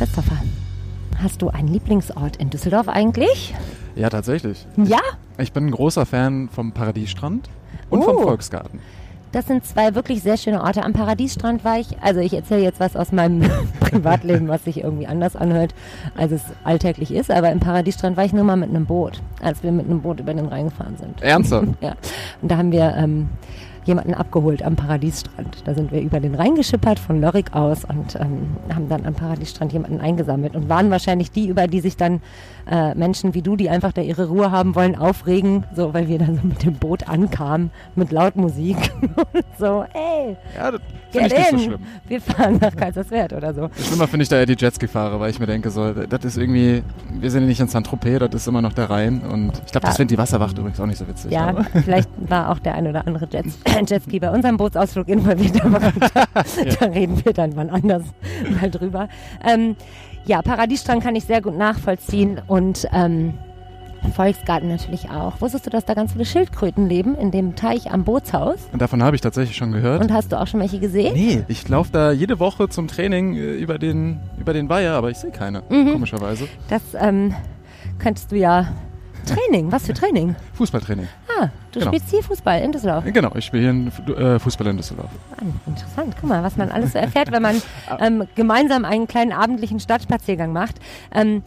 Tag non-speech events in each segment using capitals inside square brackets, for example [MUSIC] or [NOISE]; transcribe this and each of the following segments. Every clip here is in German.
Christopher, hast du einen Lieblingsort in Düsseldorf eigentlich? Ja, tatsächlich. Ja? Ich bin ein großer Fan vom Paradiesstrand und Oh. vom Volksgarten. Das sind zwei wirklich sehr schöne Orte. Am Paradiesstrand war ich, also ich erzähle jetzt was aus meinem [LAUGHS] Privatleben, was sich irgendwie anders anhört, als es alltäglich ist. Aber im Paradiesstrand war ich nur mal mit einem Boot, als wir mit einem Boot über den Rhein gefahren sind. Ernsthaft? Ja. Und da haben wir ähm, jemanden abgeholt am Paradiesstrand. Da sind wir über den Rhein geschippert von Lörrick aus und ähm, haben dann am Paradiesstrand jemanden eingesammelt und waren wahrscheinlich die, über die sich dann äh, Menschen wie du, die einfach da ihre Ruhe haben wollen, aufregen, so weil wir dann so mit dem Boot ankamen, mit Lautmusik [LAUGHS] und so, ey, Ja, das finde ich nicht so schlimm. wir fahren nach Kaiserswerth oder so. Schlimmer finde ich da eher die Jetski-Fahrer, weil ich mir denke, so, das ist irgendwie, wir sind ja nicht in Saint-Tropez, das ist immer noch der Rhein. Und ich glaube, das Ja. findet die Wasserwacht übrigens auch nicht so witzig. Ja, aber- [LAUGHS] vielleicht war auch der ein oder andere Jets, [CLEARS THROAT] Jetski bei unserem Bootsausflug involviert, aber [LAUGHS] gut, da reden wir dann wann anders mal drüber. Ähm, ja, Paradiesstrand kann ich sehr gut nachvollziehen und ähm, Volksgarten natürlich auch. Wusstest du, dass da ganz viele Schildkröten leben in dem Teich am Bootshaus? Und davon habe ich tatsächlich schon gehört. Und hast du auch schon welche gesehen? Nee, ich laufe da jede Woche zum Training äh, über den, über den Weiher, aber ich sehe keine, Mhm. komischerweise. Das ähm, könntest du ja Training. Was für Training? Fußballtraining. Ah, du Genau. spielst hier Fußball in Düsseldorf. Genau, ich spiele hier äh, Fußball in Düsseldorf. Ah, interessant. Guck mal, was man alles so erfährt, wenn man [LAUGHS] ähm, gemeinsam einen kleinen abendlichen Stadtspaziergang macht. Ähm,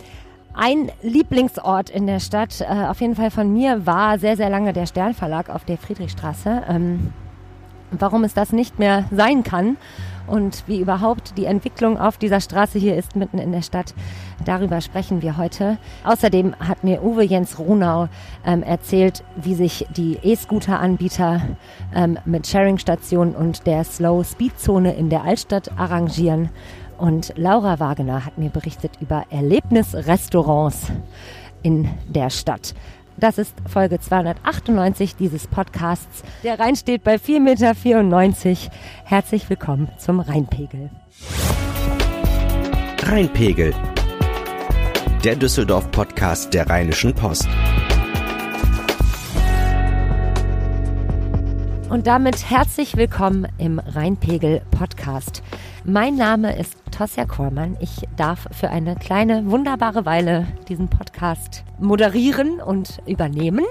ein Lieblingsort in der Stadt, äh, auf jeden Fall von mir, war sehr, sehr lange der Sternverlag auf der Friedrichstraße. Ähm, warum es das nicht mehr sein kann und wie überhaupt die Entwicklung auf dieser Straße hier ist, mitten in der Stadt, darüber sprechen wir heute. Außerdem hat mir Uwe Jens Runau ähm, erzählt, wie sich die E-Scooter-Anbieter ähm, mit Sharing-Stationen und der Slow-Speed-Zone in der Altstadt arrangieren. Und Laura Wagener hat mir berichtet über Erlebnisrestaurants in der Stadt. Das ist Folge 298 dieses Podcasts. Der Rhein steht bei 4,94 Meter. Herzlich willkommen zum Rheinpegel. Rheinpegel. Der Düsseldorf-Podcast der Rheinischen Post. Und damit herzlich willkommen im Rheinpegel Podcast. Mein Name ist Tosja Kormann. Ich darf für eine kleine, wunderbare Weile diesen Podcast moderieren und übernehmen.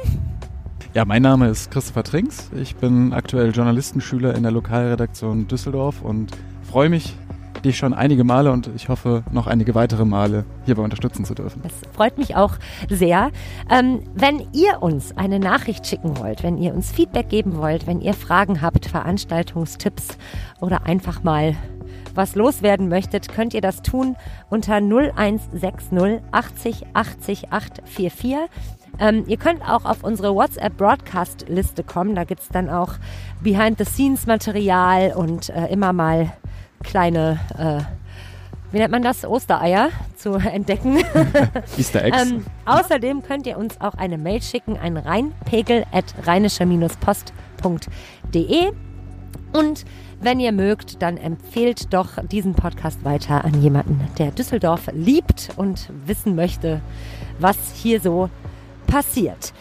Ja, mein Name ist Christopher Trinks. Ich bin aktuell Journalistenschüler in der Lokalredaktion Düsseldorf und freue mich, dich schon einige Male und ich hoffe noch einige weitere Male hierbei unterstützen zu dürfen. Das freut mich auch sehr. Ähm, wenn ihr uns eine Nachricht schicken wollt, wenn ihr uns Feedback geben wollt, wenn ihr Fragen habt, Veranstaltungstipps oder einfach mal was loswerden möchtet, könnt ihr das tun unter 0160 80 80 844. Ähm, ihr könnt auch auf unsere WhatsApp-Broadcast-Liste kommen. Da gibt's dann auch Behind-the-Scenes-Material und äh, immer mal kleine, äh, wie nennt man das, Ostereier zu [LAUGHS] entdecken. [LAUGHS] Easter Eggs. Ähm, außerdem könnt ihr uns auch eine Mail schicken an rheinpegel at rheinischer-post.de und wenn ihr mögt, dann empfehlt doch diesen Podcast weiter an jemanden, der Düsseldorf liebt und wissen möchte, was hier so passiert.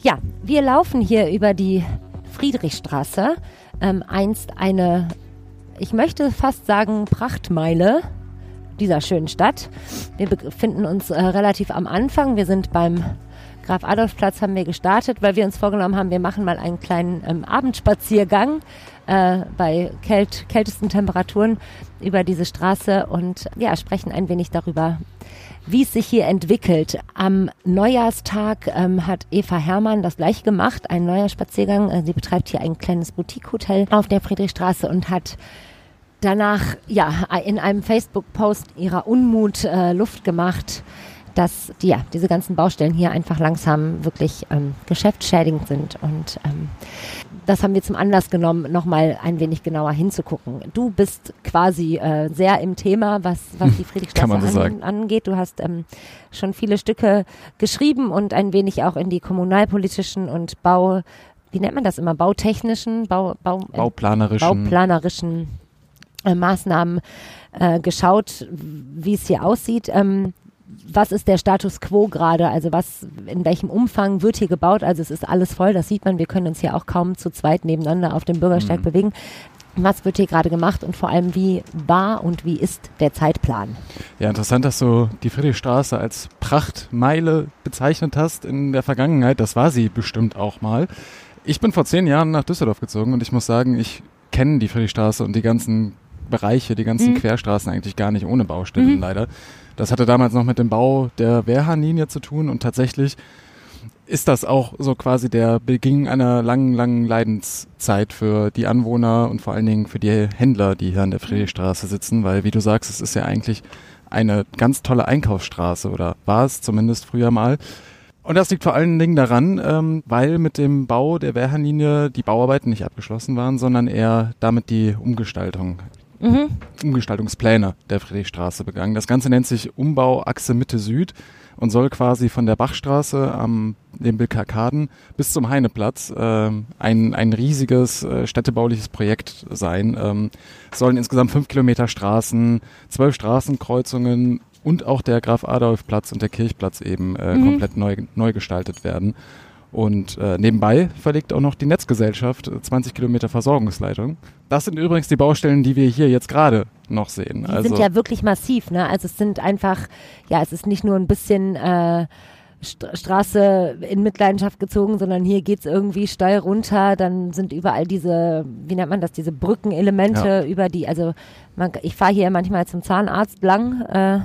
Ja, wir laufen hier über die Friedrichstraße, ähm, einst eine, ich möchte fast sagen, Prachtmeile dieser schönen Stadt. Wir befinden uns äh, relativ am Anfang. Wir sind beim Graf Adolf Platz haben wir gestartet, weil wir uns vorgenommen haben, wir machen mal einen kleinen ähm, Abendspaziergang äh, bei kält, kältesten Temperaturen über diese Straße und ja, sprechen ein wenig darüber, wie es sich hier entwickelt. Am Neujahrstag ähm, hat Eva Hermann das gleiche gemacht, ein neuer Spaziergang. Äh, sie betreibt hier ein kleines Boutique-Hotel auf der Friedrichstraße und hat danach ja in einem Facebook-Post ihrer Unmut äh, Luft gemacht, dass die, ja, diese ganzen Baustellen hier einfach langsam wirklich ähm, geschäftsschädigend sind. Und ähm, das haben wir zum Anlass genommen, nochmal ein wenig genauer hinzugucken. Du bist quasi äh, sehr im Thema, was, was die Friedrichstraße Kann man so an, angeht. Du hast ähm, schon viele Stücke geschrieben und ein wenig auch in die kommunalpolitischen und Bau, wie nennt man das immer, bautechnischen, Bau, Bau, Bauplanerischen. bauplanerischen äh, Maßnahmen äh, geschaut, wie es hier aussieht. Ähm, was ist der Status quo gerade? Also was, in welchem Umfang wird hier gebaut? Also es ist alles voll, das sieht man. Wir können uns hier auch kaum zu zweit nebeneinander auf dem Bürgersteig bewegen. Was wird hier gerade gemacht und vor allem, wie war und wie ist der Zeitplan? Ja, interessant, dass du die Friedrichstraße als Prachtmeile bezeichnet hast in der Vergangenheit. Das war sie bestimmt auch mal. Ich bin vor zehn Jahren nach Düsseldorf gezogen und ich muss sagen, ich kenne die Friedrichstraße und die ganzen Bereiche, die ganzen mhm. Querstraßen eigentlich gar nicht ohne Baustellen mhm. leider. Das hatte damals noch mit dem Bau der Wehrhahnlinie zu tun und tatsächlich ist das auch so quasi der Beginn einer langen, langen Leidenszeit für die Anwohner und vor allen Dingen für die Händler, die hier an der Friedrichstraße sitzen, weil wie du sagst, es ist ja eigentlich eine ganz tolle Einkaufsstraße oder war es zumindest früher mal. Und das liegt vor allen Dingen daran, ähm, weil mit dem Bau der Wehrhahnlinie die Bauarbeiten nicht abgeschlossen waren, sondern eher damit die Umgestaltung mhm. Umgestaltungspläne der Friedrichstraße begangen. Das Ganze nennt sich Umbau Achse Mitte Süd und soll quasi von der Bachstraße am dem Bilkarkaden bis zum Heineplatz äh, ein, ein riesiges äh, städtebauliches Projekt sein. Ähm, es sollen insgesamt fünf Kilometer Straßen, zwölf Straßenkreuzungen und auch der Graf Adolf Platz und der Kirchplatz eben äh, mhm. komplett neu, neu gestaltet werden. Und äh, nebenbei verlegt auch noch die Netzgesellschaft 20 Kilometer Versorgungsleitung. Das sind übrigens die Baustellen, die wir hier jetzt gerade noch sehen. Die also sind ja wirklich massiv, ne? Also es sind einfach, ja, es ist nicht nur ein bisschen äh, St Straße in Mitleidenschaft gezogen, sondern hier geht's irgendwie steil runter. Dann sind überall diese, wie nennt man das, diese Brückenelemente ja. über die, also man, ich fahre hier manchmal zum Zahnarzt lang äh,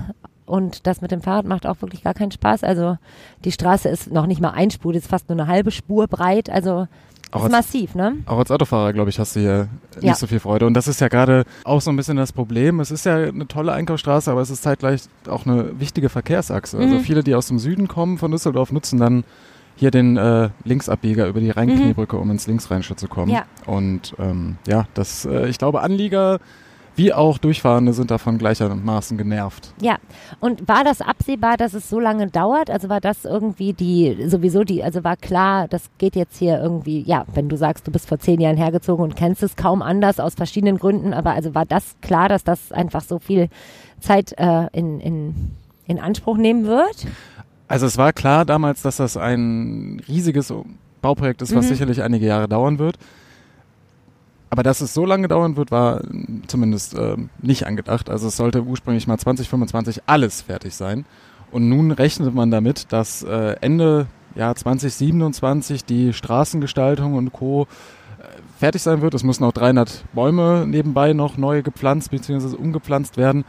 und das mit dem Fahrrad macht auch wirklich gar keinen Spaß. Also die Straße ist noch nicht mal ein Spur, die ist fast nur eine halbe Spur breit. Also auch ist als, massiv, ne? Auch als Autofahrer, glaube ich, hast du hier nicht ja. so viel Freude. Und das ist ja gerade auch so ein bisschen das Problem. Es ist ja eine tolle Einkaufsstraße, aber es ist zeitgleich auch eine wichtige Verkehrsachse. Also mhm. Also viele, die aus dem Süden kommen von Düsseldorf, nutzen dann hier den äh, Linksabbieger über die Rheinkniebrücke, mhm. um ins Linksrheinische zu kommen. Ja. Und ähm, ja, das, äh, ich glaube, Anlieger wie auch Durchfahrende sind davon gleichermaßen genervt. Ja, und war das absehbar, dass es so lange dauert? Also war das irgendwie die, sowieso die, also war klar, das geht jetzt hier irgendwie, ja, wenn du sagst, du bist vor zehn Jahren hergezogen und kennst es kaum anders aus verschiedenen Gründen, aber also war das klar, dass das einfach so viel Zeit äh, in, in, in Anspruch nehmen wird? Also es war klar damals, dass das ein riesiges Bauprojekt ist, was mhm. sicherlich einige Jahre dauern wird. Aber dass es so lange dauern wird, war zumindest äh, nicht angedacht. Also es sollte ursprünglich mal 2025 alles fertig sein. Und nun rechnet man damit, dass äh, Ende Jahr 2027 die Straßengestaltung und Co. Äh, fertig sein wird. Es müssen auch 300 Bäume nebenbei noch neu gepflanzt bzw. umgepflanzt werden.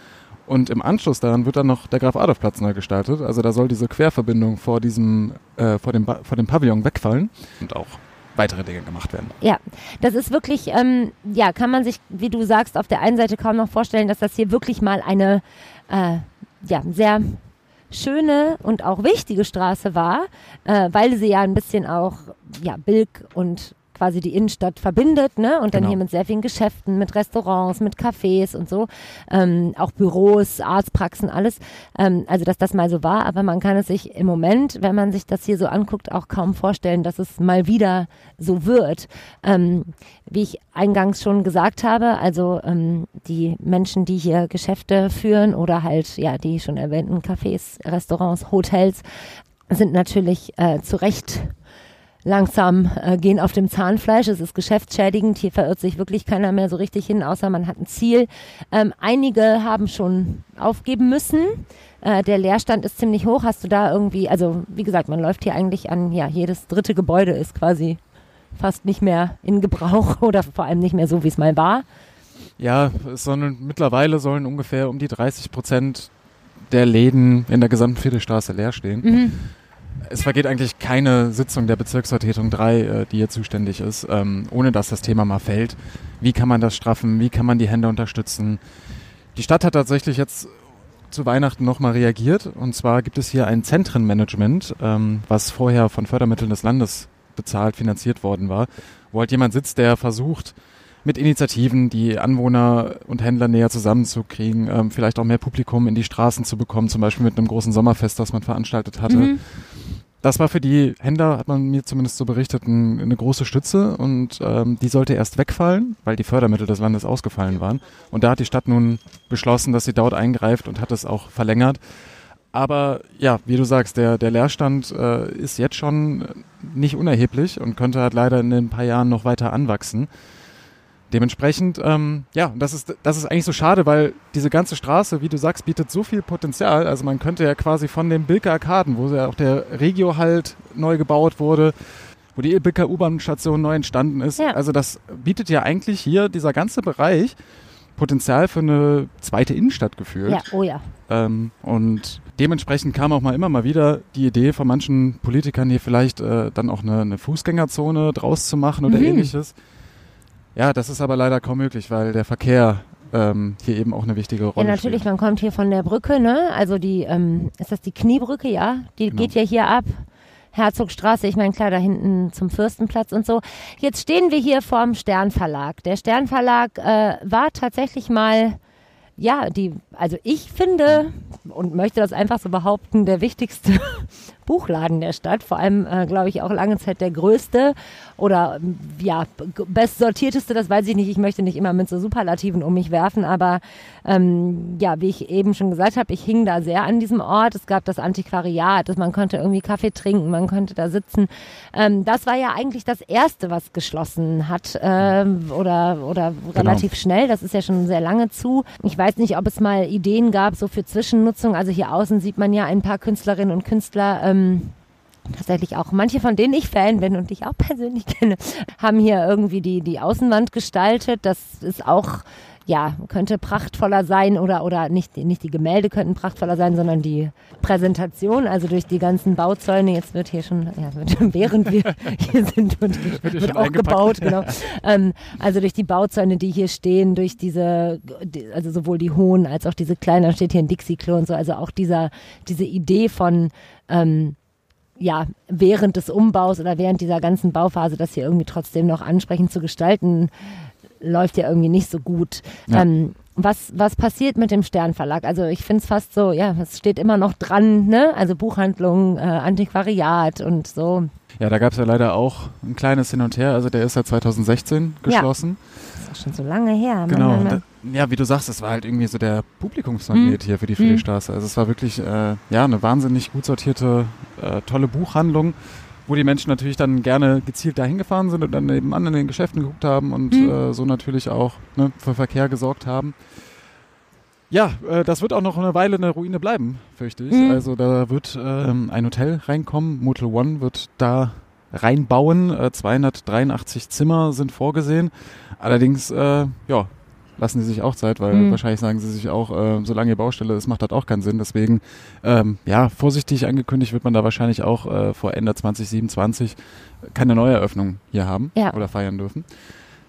Und im Anschluss daran wird dann noch der Graf Adolf Platz neu gestaltet. Also da soll diese Querverbindung vor diesem, äh, vor dem, vor dem Pavillon wegfallen. Und auch weitere Dinge gemacht werden. Ja, das ist wirklich, ähm, ja, kann man sich, wie du sagst, auf der einen Seite kaum noch vorstellen, dass das hier wirklich mal eine, äh, ja, sehr schöne und auch wichtige Straße war, äh, weil sie ja ein bisschen auch, ja, Bilk und quasi die Innenstadt verbindet, ne? Und dann genau. hier mit sehr vielen Geschäften, mit Restaurants, mit Cafés und so, ähm, auch Büros, Arztpraxen, alles. Ähm, also dass das mal so war, aber man kann es sich im Moment, wenn man sich das hier so anguckt, auch kaum vorstellen, dass es mal wieder so wird. Ähm, wie ich eingangs schon gesagt habe, also ähm, die Menschen, die hier Geschäfte führen oder halt ja die schon erwähnten Cafés, Restaurants, Hotels, sind natürlich äh, zu Recht langsam äh, gehen auf dem Zahnfleisch. Es ist geschäftsschädigend. Hier verirrt sich wirklich keiner mehr so richtig hin, außer man hat ein Ziel. Ähm, einige haben schon aufgeben müssen. Äh, der Leerstand ist ziemlich hoch. Hast du da irgendwie, also wie gesagt, man läuft hier eigentlich an, ja, jedes dritte Gebäude ist quasi fast nicht mehr in Gebrauch [LAUGHS] oder vor allem nicht mehr so, wie es mal war. Ja, sondern mittlerweile sollen ungefähr um die 30 Prozent der Läden in der gesamten Viertelstraße leer stehen. Mhm es vergeht eigentlich keine Sitzung der Bezirksvertretung 3, äh, die hier zuständig ist, ähm, ohne dass das Thema mal fällt. Wie kann man das straffen? Wie kann man die Hände unterstützen? Die Stadt hat tatsächlich jetzt zu Weihnachten nochmal reagiert. Und zwar gibt es hier ein Zentrenmanagement, ähm, was vorher von Fördermitteln des Landes bezahlt, finanziert worden war, wo halt jemand sitzt, der versucht, mit Initiativen die Anwohner und Händler näher zusammenzukriegen, ähm, vielleicht auch mehr Publikum in die Straßen zu bekommen, zum Beispiel mit einem großen Sommerfest, das man veranstaltet hatte. Mhm. Das war für die Händler, hat man mir zumindest so berichtet, ein, eine große Stütze und ähm, die sollte erst wegfallen, weil die Fördermittel des Landes ausgefallen waren. Und da hat die Stadt nun beschlossen, dass sie dort eingreift und hat es auch verlängert. Aber ja, wie du sagst, der, der Leerstand äh, ist jetzt schon nicht unerheblich und könnte halt leider in ein paar Jahren noch weiter anwachsen. Dementsprechend, ähm, ja, das ist, das ist eigentlich so schade, weil diese ganze Straße, wie du sagst, bietet so viel Potenzial. Also man könnte ja quasi von den Bilker Arkaden, wo ja auch der Regio halt neu gebaut wurde, wo die Bilker U-Bahn-Station neu entstanden ist. Ja. Also das bietet ja eigentlich hier dieser ganze Bereich Potenzial für eine zweite Innenstadt gefühlt. Ja, oh ja. Ähm, und dementsprechend kam auch mal immer mal wieder die Idee von manchen Politikern hier vielleicht äh, dann auch eine, eine Fußgängerzone draus zu machen oder Mhm. ähnliches. Ja, das ist aber leider kaum möglich, weil der Verkehr ähm, hier eben auch eine wichtige Ja, Rolle natürlich, spielt. man kommt hier von der Brücke, ne? Also die, ähm, ist das die Kniebrücke, ja? Die Genau. geht ja hier ab. Herzogstraße, ich meine, klar, da hinten zum Fürstenplatz und so. Jetzt stehen wir hier vorm Sternverlag. Der Sternverlag äh, war tatsächlich mal, ja, die, also ich finde und möchte das einfach so behaupten, der wichtigste Buchladen der Stadt. Vor allem, äh, glaube ich, auch lange Zeit der größte oder ähm, ja, bestsortierteste, das weiß ich nicht. Ich möchte nicht immer mit so Superlativen um mich werfen, aber ähm, ja, wie ich eben schon gesagt habe, ich hing da sehr an diesem Ort. Es gab das Antiquariat, das- man konnte irgendwie Kaffee trinken, man konnte da sitzen. Ähm, das war ja eigentlich das Erste, was geschlossen hat ähm, oder, oder relativ schnell. Das ist ja schon sehr lange zu. Ich weiß nicht, ob es mal Ideen gab, so für Zwischennutzung. Also hier außen sieht man ja ein paar Künstlerinnen und Künstler, ähm, tatsächlich auch manche von denen ich Fan bin und ich auch [LAUGHS] persönlich kenne, haben hier irgendwie die, die Außenwand gestaltet. Das ist auch, ja, könnte prachtvoller sein oder, oder nicht, nicht die Gemälde könnten prachtvoller sein, sondern die Präsentation, also durch die ganzen Bauzäune. Jetzt wird hier schon, ja, wird, [LAUGHS] während wir hier sind, wird, Wird hier wird auch gebaut, genau. Ähm, also durch die Bauzäune, die hier stehen, durch diese, die- also sowohl die hohen als auch diese kleinen, da steht hier ein Dixie-Klo und so, also auch dieser, diese Idee von, ähm, ja, während des Umbaus oder während dieser ganzen Bauphase, das hier irgendwie trotzdem noch ansprechend zu gestalten, läuft ja irgendwie nicht so gut. Ja. Ähm, was, was passiert mit dem Sternverlag? Also ich finde es fast so, ja, es steht immer noch dran, ne? Also Buchhandlung, äh, Antiquariat und so. Ja, da gab es ja leider auch ein kleines Hin und Her. Also der ist ja 2016 Ja. geschlossen. Das ist auch schon so lange her. Genau. Mann, Mann. da, ja, wie du sagst, es war halt irgendwie so der Publikumsmagnet hier für die Friedrichstraße. Also es war wirklich äh, ja eine wahnsinnig gut sortierte, äh, tolle Buchhandlung, wo die Menschen natürlich dann gerne gezielt dahin gefahren sind und dann nebenan in den Geschäften geguckt haben und Mhm. äh, so natürlich auch ne, für Verkehr gesorgt haben. Ja, äh, das wird auch noch eine Weile eine Ruine bleiben, fürchte ich. Mhm. Also da wird ähm, ein Hotel reinkommen. Motel One wird da reinbauen. Äh, 283 Zimmer sind vorgesehen. Allerdings, äh, ja, lassen sie sich auch Zeit, weil Mhm. wahrscheinlich sagen sie sich auch, äh, solange ihr Baustelle ist, macht das auch keinen Sinn. Deswegen, ähm, ja, vorsichtig angekündigt wird man da wahrscheinlich auch äh, vor Ende 2027 keine Neueröffnung hier haben Ja. oder feiern dürfen.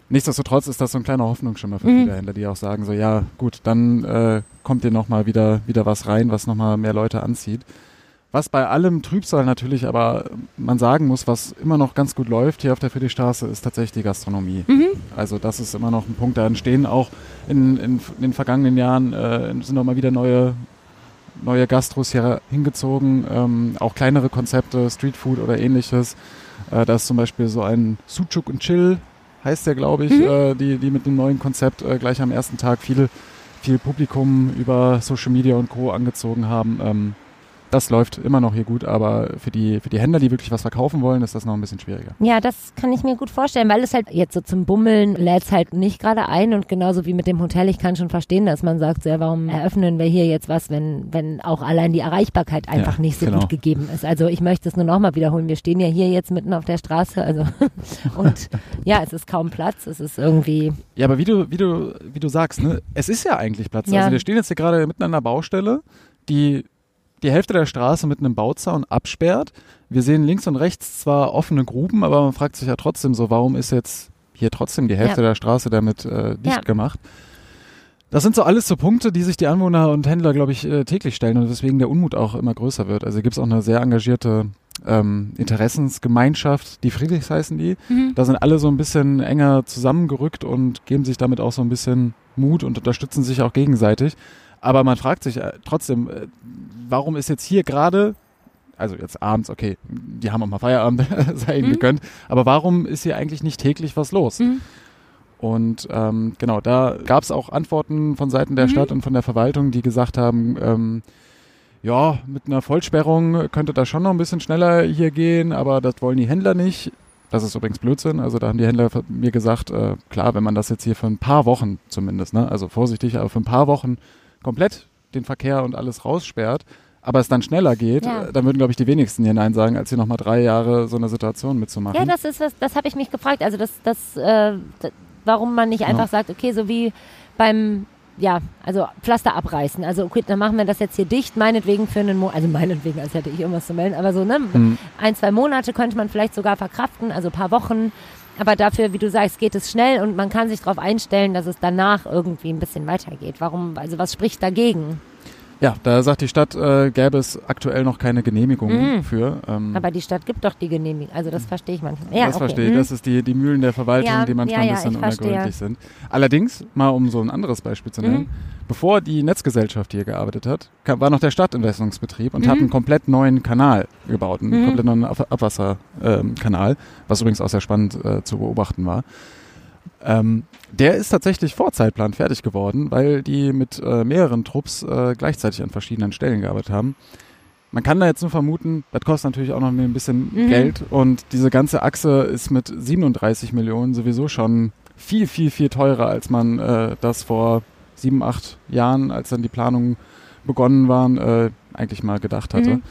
Nichtsdestotrotz ist das so ein kleiner Hoffnungsschimmer für Mhm. viele Händler, die auch sagen so, ja gut, dann äh, kommt hier nochmal wieder, wieder was rein, was nochmal mehr Leute anzieht. Was bei allem Trübsal natürlich aber man sagen muss, was immer noch ganz gut läuft hier auf der Friedrichstraße, ist tatsächlich die Gastronomie. Mhm. Also das ist immer noch ein Punkt, da entstehen auch in, in, in den vergangenen Jahren äh, sind noch mal wieder neue, neue Gastros hier hingezogen, ähm, auch kleinere Konzepte, Streetfood oder ähnliches. Äh, da ist zum Beispiel so ein Sucuk und Chill, heißt der, glaube ich, Mhm. äh, die, die mit dem neuen Konzept äh, gleich am ersten Tag viel, viel Publikum über Social Media und Co. angezogen haben. Ähm, das läuft immer noch hier gut, aber für die, für die Händler, die wirklich was verkaufen wollen, ist das noch ein bisschen schwieriger. Ja, das kann ich mir gut vorstellen, weil es halt jetzt so zum Bummeln lädt halt nicht gerade ein und genauso wie mit dem Hotel, ich kann schon verstehen, dass man sagt, ja, warum eröffnen wir hier jetzt was, wenn, wenn auch allein die Erreichbarkeit einfach Ja, nicht so genau. gut gegeben ist. Also ich möchte es nur nochmal wiederholen, wir stehen ja hier jetzt mitten auf der Straße, also [LAUGHS] und ja, es ist kaum Platz, es ist irgendwie, Ja, aber wie du, wie du, wie du sagst, ne, es ist ja eigentlich Platz. Ja. Also wir stehen jetzt hier gerade mitten an einer Baustelle, die die Hälfte der Straße mit einem Bauzaun absperrt. Wir sehen links und rechts zwar offene Gruben, aber man fragt sich ja trotzdem so, warum ist jetzt hier trotzdem die Hälfte Ja. der Straße damit äh, dicht Ja. gemacht? Das sind so alles so Punkte, die sich die Anwohner und Händler, glaube ich, äh, täglich stellen und weswegen der Unmut auch immer größer wird. Also gibt es auch eine sehr engagierte ähm, Interessensgemeinschaft, die Friedrichs heißen die. Da sind alle so ein bisschen enger zusammengerückt und geben sich damit auch so ein bisschen Mut und unterstützen sich auch gegenseitig. Aber man fragt sich äh, trotzdem, äh, warum ist jetzt hier gerade, also jetzt abends, okay, die haben auch mal Feierabend, [LAUGHS] sei ihnen Mhm. gegönnt, aber warum ist hier eigentlich nicht täglich was los? Mhm. Und ähm, genau, da gab es auch Antworten von Seiten der Mhm. Stadt und von der Verwaltung, die gesagt haben, ähm, ja, mit einer Vollsperrung könnte das schon noch ein bisschen schneller hier gehen, aber das wollen die Händler nicht. Das ist übrigens Blödsinn. Also da haben die Händler mir gesagt, äh, klar, wenn man das jetzt hier für ein paar Wochen zumindest, ne, also vorsichtig, aber für ein paar Wochen komplett den Verkehr und alles raussperrt, aber es dann schneller geht, Ja. äh, dann würden, glaube ich, die wenigsten hier Nein sagen, als hier nochmal drei Jahre so eine Situation mitzumachen. Ja, das ist was, das habe ich mich gefragt. Also das, das, äh, d- warum man nicht einfach Ja. sagt, okay, so wie beim, ja, also Pflaster abreißen. Also okay, dann machen wir das jetzt hier dicht, meinetwegen für einen Monat, also meinetwegen, als hätte ich irgendwas zu melden, aber so, ne, Hm. ein, zwei Monate könnte man vielleicht sogar verkraften, also ein paar Wochen. Aber dafür, wie du sagst, geht es schnell und man kann sich darauf einstellen, dass es danach irgendwie ein bisschen weitergeht. Warum, also was spricht dagegen? Ja, da sagt die Stadt, äh, gäbe es aktuell noch keine Genehmigung Mhm. für. Ähm, Aber die Stadt gibt doch die Genehmigung. Also das verstehe ich manchmal. Ja, das okay. verstehe ich. hm. Das ist die, die Mühlen der Verwaltung, Ja, die manchmal ja, ein bisschen unergründlich sind. Allerdings, mal um so ein anderes Beispiel zu nennen, Mhm. Bevor die Netzgesellschaft hier gearbeitet hat, kam, war noch der Stadtinvestungsbetrieb und Mhm. hat einen komplett neuen Kanal gebaut, einen Mhm. komplett neuen Ab Abwasserkanal, was übrigens auch sehr spannend äh, zu beobachten war. Ähm, der ist tatsächlich vor Zeitplan fertig geworden, weil die mit äh, mehreren Trupps äh, gleichzeitig an verschiedenen Stellen gearbeitet haben. Man kann da jetzt nur vermuten, das kostet natürlich auch noch ein bisschen Mhm. Geld und diese ganze Achse ist mit 37 Millionen sowieso schon viel, viel, viel teurer, als man äh, das vor sieben, acht Jahren, als dann die Planungen begonnen waren, äh, eigentlich mal gedacht hatte. Mhm.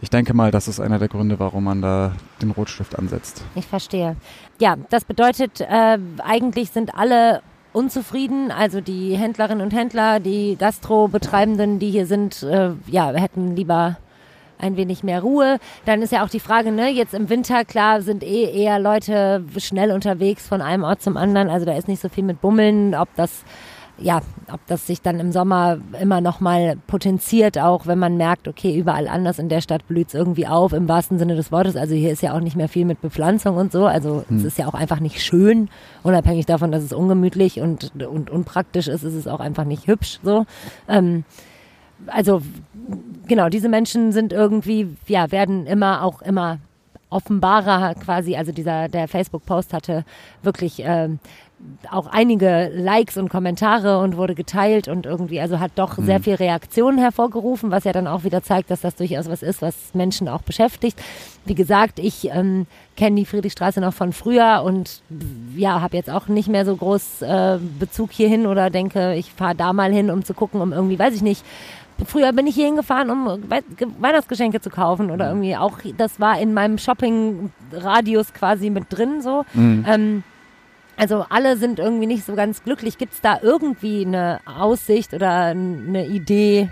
Ich denke mal, das ist einer der Gründe, warum man da den Rotstift ansetzt. Ich verstehe. Ja, das bedeutet, äh, eigentlich sind alle unzufrieden. Also die Händlerinnen und Händler, die Gastrobetreibenden, die hier sind, äh, ja, hätten lieber ein wenig mehr Ruhe. Dann ist ja auch die Frage, ne, jetzt im Winter, klar, sind eh eher Leute schnell unterwegs von einem Ort zum anderen. Also da ist nicht so viel mit Bummeln, ob das ja, ob das sich dann im Sommer immer noch mal potenziert, auch wenn man merkt, okay, überall anders in der Stadt blüht's irgendwie auf, im wahrsten Sinne des Wortes. Also hier ist ja auch nicht mehr viel mit Bepflanzung und so. Also es ist ja auch einfach nicht schön, unabhängig davon, dass es ungemütlich und, und unpraktisch ist, ist es auch einfach nicht hübsch so. Ähm, also genau, diese Menschen sind irgendwie, ja, werden immer auch immer offenbarer quasi. Also dieser, der Facebook-Post hatte wirklich ähm, auch einige Likes und Kommentare und wurde geteilt und irgendwie, also hat doch sehr viel Reaktionen hervorgerufen, was ja dann auch wieder zeigt, dass das durchaus was ist, was Menschen auch beschäftigt. Wie gesagt, ich ähm, kenne die Friedrichstraße noch von früher und ja, habe jetzt auch nicht mehr so groß äh, Bezug hierhin oder denke, ich fahre da mal hin, um zu gucken, um irgendwie, weiß ich nicht, Früher bin ich hier hingefahren, um We Ge- Weihnachtsgeschenke zu kaufen oder irgendwie auch, das war in meinem Shopping-Radius quasi mit drin so. Ähm, also alle sind irgendwie nicht so ganz glücklich. Gibt es da irgendwie eine Aussicht oder eine Idee?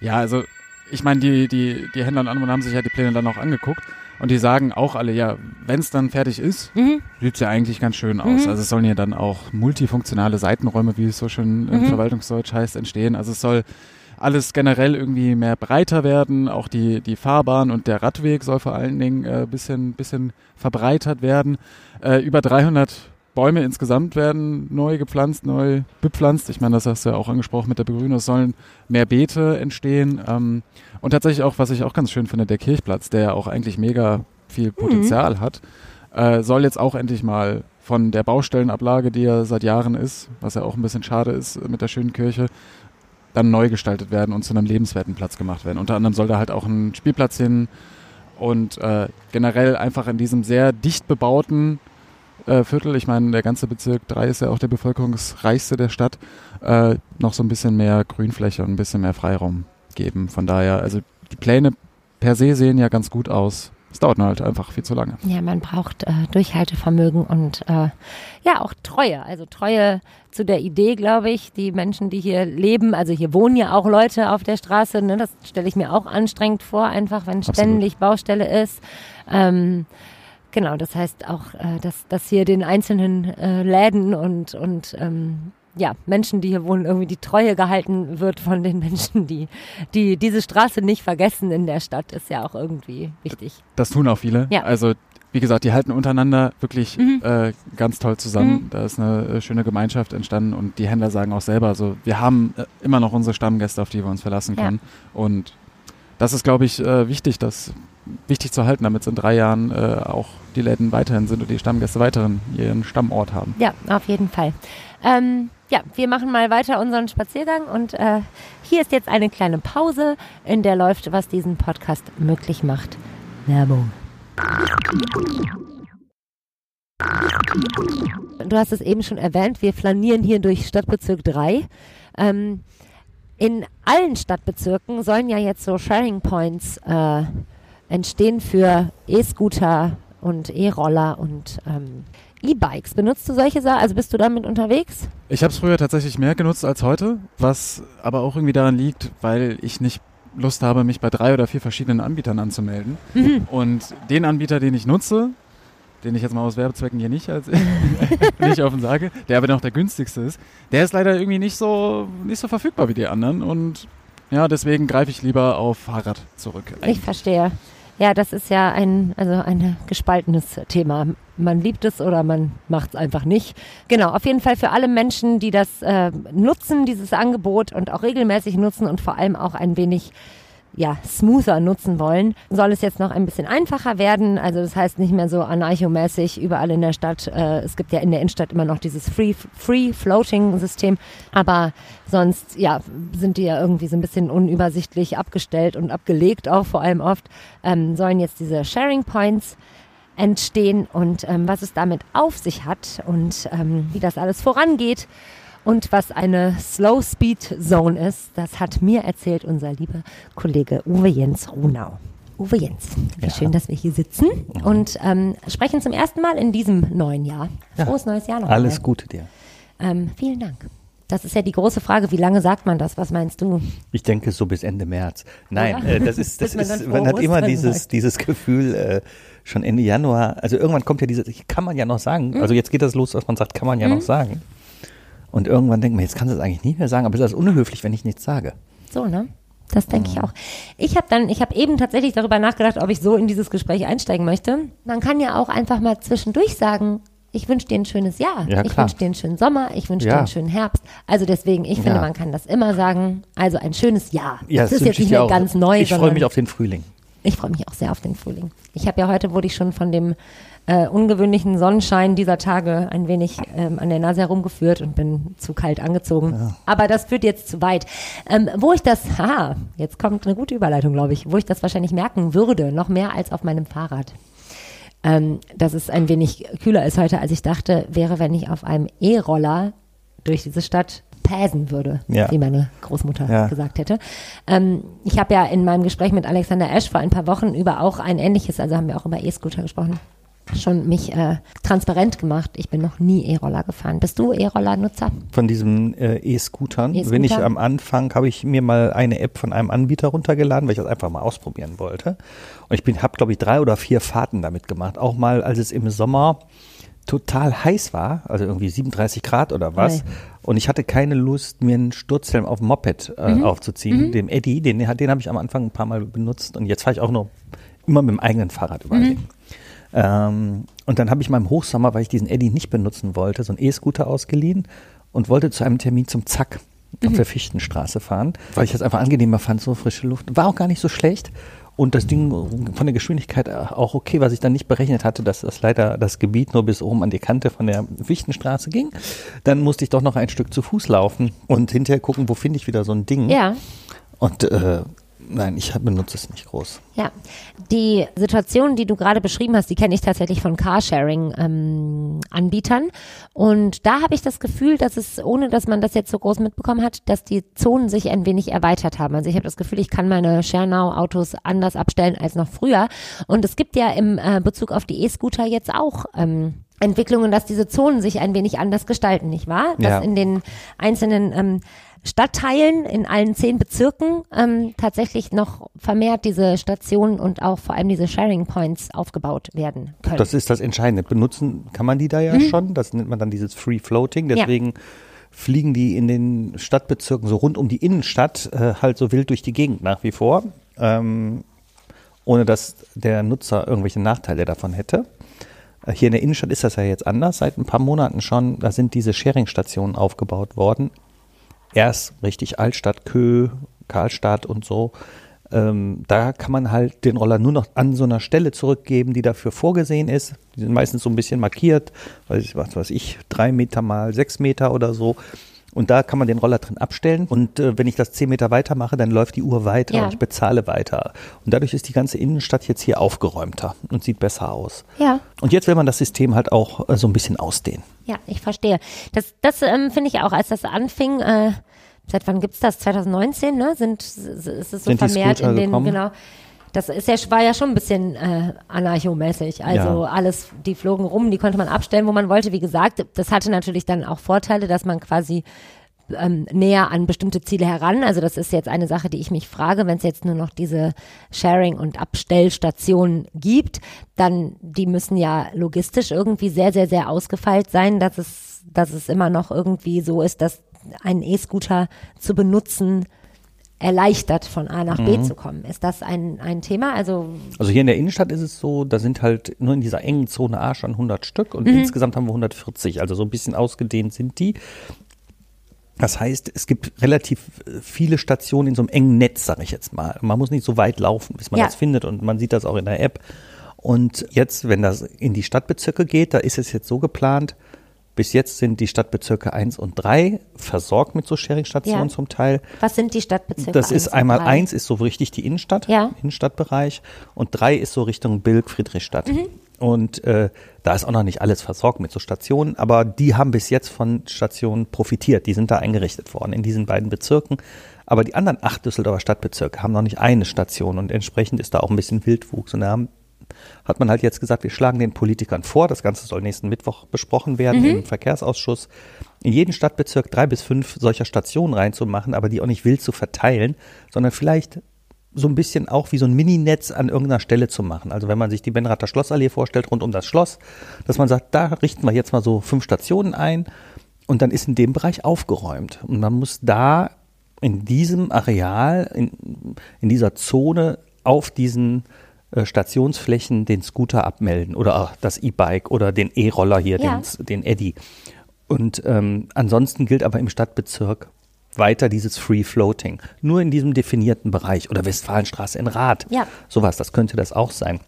Ja, also ich meine, die, die, die Händler und Anwohner haben sich ja die Pläne dann auch angeguckt und die sagen auch alle, ja, wenn es dann fertig ist, Mhm. sieht's ja eigentlich ganz schön aus. Also es sollen ja dann auch multifunktionale Seitenräume, wie es so schön im Mhm. Verwaltungsdeutsch heißt, entstehen. Also es soll alles generell irgendwie mehr breiter werden. Auch die, die Fahrbahn und der Radweg soll vor allen Dingen äh, bisschen, bisschen verbreitert werden. Äh, über 300 Bäume insgesamt werden neu gepflanzt, neu bepflanzt. Ich meine, das hast du ja auch angesprochen mit der Begrünung. Es sollen mehr Beete entstehen. Ähm, und tatsächlich auch, was ich auch ganz schön finde, der Kirchplatz, der ja auch eigentlich mega viel Potenzial hat, äh, soll jetzt auch endlich mal von der Baustellenablage, die ja seit Jahren ist, was ja auch ein bisschen schade ist mit der schönen Kirche, dann neu gestaltet werden und zu einem lebenswerten Platz gemacht werden. Unter anderem soll da halt auch ein Spielplatz hin und äh, generell einfach in diesem sehr dicht bebauten äh, Viertel, ich meine, der ganze Bezirk 3 ist ja auch der bevölkerungsreichste der Stadt, äh, noch so ein bisschen mehr Grünfläche und ein bisschen mehr Freiraum geben. Von daher, also die Pläne per se sehen ja ganz gut aus. Es dauert nur halt einfach viel zu lange. Ja, man braucht äh, Durchhaltevermögen und äh, ja auch Treue. Also Treue zu der Idee, glaube ich. Die Menschen, die hier leben, also hier wohnen ja auch Leute auf der Straße. Ne? Das stelle ich mir auch anstrengend vor, einfach wenn Absolut. ständig Baustelle ist. Ähm, genau, das heißt auch, äh, dass, dass hier den einzelnen äh, Läden und, und ähm, ja, Menschen, die hier wohnen, irgendwie die Treue gehalten wird von den [LAUGHS] Menschen, die, die diese Straße nicht vergessen in der Stadt, ist ja auch irgendwie wichtig. Das tun auch viele. Ja. Also wie gesagt, die halten untereinander wirklich Mhm. äh, ganz toll zusammen. Mhm. Da ist eine äh, schöne Gemeinschaft entstanden und die Händler sagen auch selber, also wir haben immer noch unsere Stammgäste, auf die wir uns verlassen Ja. können. Und das ist, glaube ich, äh, wichtig, das wichtig zu halten, damit es in drei Jahren äh, auch die Läden weiterhin sind und die Stammgäste weiterhin ihren Stammort haben. Ja, auf jeden Fall. Ähm, ja, wir machen mal weiter unseren Spaziergang und äh, hier ist jetzt eine kleine Pause, in der läuft, was diesen Podcast möglich macht. Werbung. Du hast es eben schon erwähnt, wir flanieren hier durch Stadtbezirk 3. Ähm, in allen Stadtbezirken sollen ja jetzt so Sharing Points äh, entstehen für E-Scooter und E-Roller und ähm, E-Bikes. Benutzt du solche Sachen? Also bist du damit unterwegs? Ich habe es früher tatsächlich mehr genutzt als heute, was aber auch irgendwie daran liegt, weil ich nicht Lust habe, mich bei drei oder vier verschiedenen Anbietern anzumelden. Mhm. Und den Anbieter, den ich nutze, den ich jetzt mal aus Werbezwecken hier nicht, als, [LAUGHS] nicht offen sage, der aber noch der günstigste ist, der ist leider irgendwie nicht so, nicht so verfügbar wie die anderen. Und ja, deswegen greife ich lieber auf Fahrrad zurück. Ich verstehe. Ja, das ist ja ein, also ein gespaltenes Thema. Man liebt es oder man macht es einfach nicht. Genau, auf jeden Fall für alle Menschen, die das äh, nutzen, dieses Angebot und auch regelmäßig nutzen und vor allem auch ein wenig ja, smoother nutzen wollen, soll es jetzt noch ein bisschen einfacher werden. Also das heißt nicht mehr so anarchomäßig überall in der Stadt. Äh, es gibt ja in der Innenstadt immer noch dieses Free, Free Floating System, aber sonst ja sind die ja irgendwie so ein bisschen unübersichtlich abgestellt und abgelegt auch vor allem oft. Ähm, sollen jetzt diese Sharing Points entstehen und ähm, was es damit auf sich hat und ähm, wie das alles vorangeht. Und was eine Slow Speed Zone ist, das hat mir erzählt unser lieber Kollege Uwe Jens Runau. Uwe Jens, wie Ja. schön, dass wir hier sitzen und ähm, sprechen zum ersten Mal in diesem neuen Jahr. Ja. Frohes neues Jahr noch. Alles Gute dir. Ähm, vielen Dank. Das ist ja die große Frage, wie lange sagt man das? Was meinst du? Ich denke so bis Ende März. Nein, Ja. äh, das ist, [LAUGHS] das man ist, man hat immer dieses, sagt. dieses Gefühl, äh, schon Ende Januar, also irgendwann kommt ja dieses, kann man ja noch sagen, also jetzt geht das los, dass man sagt, kann man ja noch sagen. Und irgendwann denkt man, jetzt kannst du es eigentlich nicht mehr sagen, aber es ist unhöflich, wenn ich nichts sage. So, ne? Das denke ich auch. Ich habe dann, ich habe eben tatsächlich darüber nachgedacht, ob ich so in dieses Gespräch einsteigen möchte. Man kann ja auch einfach mal zwischendurch sagen, ich wünsche dir ein schönes Jahr. Ja, ich wünsche dir einen schönen Sommer. Ich wünsche dir Ja. einen schönen Herbst. Also deswegen, ich finde, Ja. man kann das immer sagen. Also ein schönes Jahr. Ja, das ist jetzt ich nicht dir mehr ganz neu, Ich freue mich auf den Frühling. ich freue mich auch sehr auf den Frühling. Ich habe ja heute, wurde ich schon von dem äh, ungewöhnlichen Sonnenschein dieser Tage ein wenig ähm, an der Nase herumgeführt und bin zu kalt angezogen. Aber das führt jetzt zu weit. Ähm, wo ich das, haha, jetzt kommt eine gute Überleitung, glaube ich, wo ich das wahrscheinlich merken würde, noch mehr als auf meinem Fahrrad. Ähm, dass es ein wenig kühler ist heute, als ich dachte, wäre, wenn ich auf einem E-Roller durch diese Stadt päsen würde, Ja. wie meine Großmutter Ja. gesagt hätte. Ähm, ich habe ja in meinem Gespräch mit Alexander Esch vor ein paar Wochen über auch ein ähnliches, also haben wir auch über E-Scooter gesprochen, schon mich äh, transparent gemacht. Ich bin noch nie E-Roller gefahren. Bist du E-Roller-Nutzer? Von diesen äh, E-Scootern. E-Scooter? Wenn ich am Anfang habe ich mir mal eine App von einem Anbieter runtergeladen, weil ich das einfach mal ausprobieren wollte. Und ich bin, habe glaube ich drei oder vier Fahrten damit gemacht. Auch mal, als es im Sommer total heiß war, also irgendwie 37 Grad oder was. Oi. Und ich hatte keine Lust, mir einen Sturzhelm auf dem Moped äh, Mhm. aufzuziehen. Dem Eddie, den, den habe ich am Anfang ein paar Mal benutzt. Und jetzt fahre ich auch noch immer mit dem eigenen Fahrrad überall Mhm. hin. Ähm, und dann habe ich meinem Hochsommer, weil ich diesen Eddy nicht benutzen wollte, so einen E-Scooter ausgeliehen und wollte zu einem Termin zum Zack auf der Fichtenstraße fahren, weil ich das einfach angenehmer fand, so frische Luft. War auch gar nicht so schlecht. Und das Ding von der Geschwindigkeit auch okay, was ich dann nicht berechnet hatte, dass das leider das Gebiet nur bis oben an die Kante von der Fichtenstraße ging. Dann musste ich doch noch ein Stück zu Fuß laufen und hinterher gucken, wo finde ich wieder so ein Ding. Ja. Und äh, nein, ich benutze es nicht groß. Ja, die Situation, die du gerade beschrieben hast, die kenne ich tatsächlich von Carsharing-Anbietern. und da habe ich das Gefühl, dass es, ohne dass man das jetzt so groß mitbekommen hat, dass die Zonen sich ein wenig erweitert haben. Also ich habe das Gefühl, ich kann meine Schernau-Autos anders abstellen als noch früher. Und es gibt ja im äh, Bezug auf die E-Scooter jetzt auch ähm, Entwicklungen, dass diese Zonen sich ein wenig anders gestalten, nicht wahr? Dass Ja. in den einzelnen ähm, Stadtteilen in allen zehn Bezirken ähm, tatsächlich noch vermehrt diese Stationen und auch vor allem diese Sharing Points aufgebaut werden können. Das ist das Entscheidende. Benutzen kann man die da ja schon. Das nennt man dann dieses Free Floating. Ja. Deswegen fliegen die in den Stadtbezirken so rund um die Innenstadt äh, halt so wild durch die Gegend nach wie vor, ähm, ohne dass der Nutzer irgendwelche Nachteile davon hätte. Äh, Hier in der Innenstadt ist das ja jetzt anders. Seit ein paar Monaten schon, da sind diese Sharing-Stationen aufgebaut worden. Erst richtig Altstadt, Kö, Karlstadt und so. Ähm, da kann man halt den Roller nur noch an so einer Stelle zurückgeben, die dafür vorgesehen ist. Die sind meistens so ein bisschen markiert, weiß ich, was weiß ich, drei Meter mal sechs Meter oder so. Und da kann man den Roller drin abstellen. Und äh, wenn ich das zehn Meter weiter mache, dann läuft die Uhr weiter Ja. und ich bezahle weiter. Und dadurch ist die ganze Innenstadt jetzt hier aufgeräumter und sieht besser aus. ja. Und jetzt will man das System halt auch äh, so ein bisschen ausdehnen. Ja, ich verstehe. Das, das ähm, finde ich auch, als das anfing, äh, seit wann gibt's das? 2019, ne? Sind, ist es so Sind vermehrt in den, gekommen? genau. Das ist ja, war ja schon ein bisschen äh, anarchomäßig. Also Ja. alles, die flogen rum, die konnte man abstellen, wo man wollte. Wie gesagt, das hatte natürlich dann auch Vorteile, dass man quasi ähm, näher an bestimmte Ziele heran. Also das ist jetzt eine Sache, die ich mich frage, wenn es jetzt nur noch diese Sharing- und Abstellstationen gibt, dann die müssen ja logistisch irgendwie sehr, sehr, sehr ausgefeilt sein, dass es, dass es immer noch irgendwie so ist, dass ein E-Scooter zu benutzen erleichtert, von A nach B zu kommen. Ist das ein, ein Thema? Also Also hier in der Innenstadt ist es so, da sind halt nur in dieser engen Zone A schon 100 Stück und insgesamt haben wir 140. Also so ein bisschen ausgedehnt sind die. Das heißt, es gibt relativ äh, viele Stationen in so einem engen Netz, sage ich jetzt mal. Man muss nicht so weit laufen, bis man Ja. das findet und man sieht das auch in der App. Und jetzt, wenn das in die Stadtbezirke geht, da ist es jetzt so geplant, bis jetzt sind die Stadtbezirke 1 und 3 versorgt mit so Sharing-Stationen Ja. zum Teil. was sind die Stadtbezirke? Das ist einmal drei? eins ist so richtig die Innenstadt, Ja. Innenstadtbereich und drei ist so Richtung Bilk, Friedrichstadt. Mhm. Und äh, da ist auch noch nicht alles versorgt mit so Stationen, aber die haben bis jetzt von Stationen profitiert. Die sind da eingerichtet worden in diesen beiden Bezirken. Aber die anderen acht Düsseldorfer Stadtbezirke haben noch nicht eine Station und entsprechend ist da auch ein bisschen Wildwuchs. Und da haben, hat man halt jetzt gesagt, wir schlagen den Politikern vor, das Ganze soll nächsten Mittwoch besprochen werden im Verkehrsausschuss, in jeden Stadtbezirk drei bis fünf solcher Stationen reinzumachen, aber die auch nicht wild zu verteilen, sondern vielleicht so ein bisschen auch wie so ein Mininetz an irgendeiner Stelle zu machen. Also wenn man sich die Benrather Schlossallee vorstellt, rund um das Schloss, dass man sagt, da richten wir jetzt mal so fünf Stationen ein und dann ist in dem Bereich aufgeräumt. Und man muss da in diesem Areal, in, in dieser Zone auf diesen äh, Stationsflächen den Scooter abmelden oder auch das E-Bike oder den E-Roller hier, Ja. den, den Eddy. Und ähm, ansonsten gilt aber im Stadtbezirk weiter dieses Free Floating. Nur in diesem definierten Bereich oder Westfalenstraße in Rad. Ja. Sowas, das könnte das auch sein.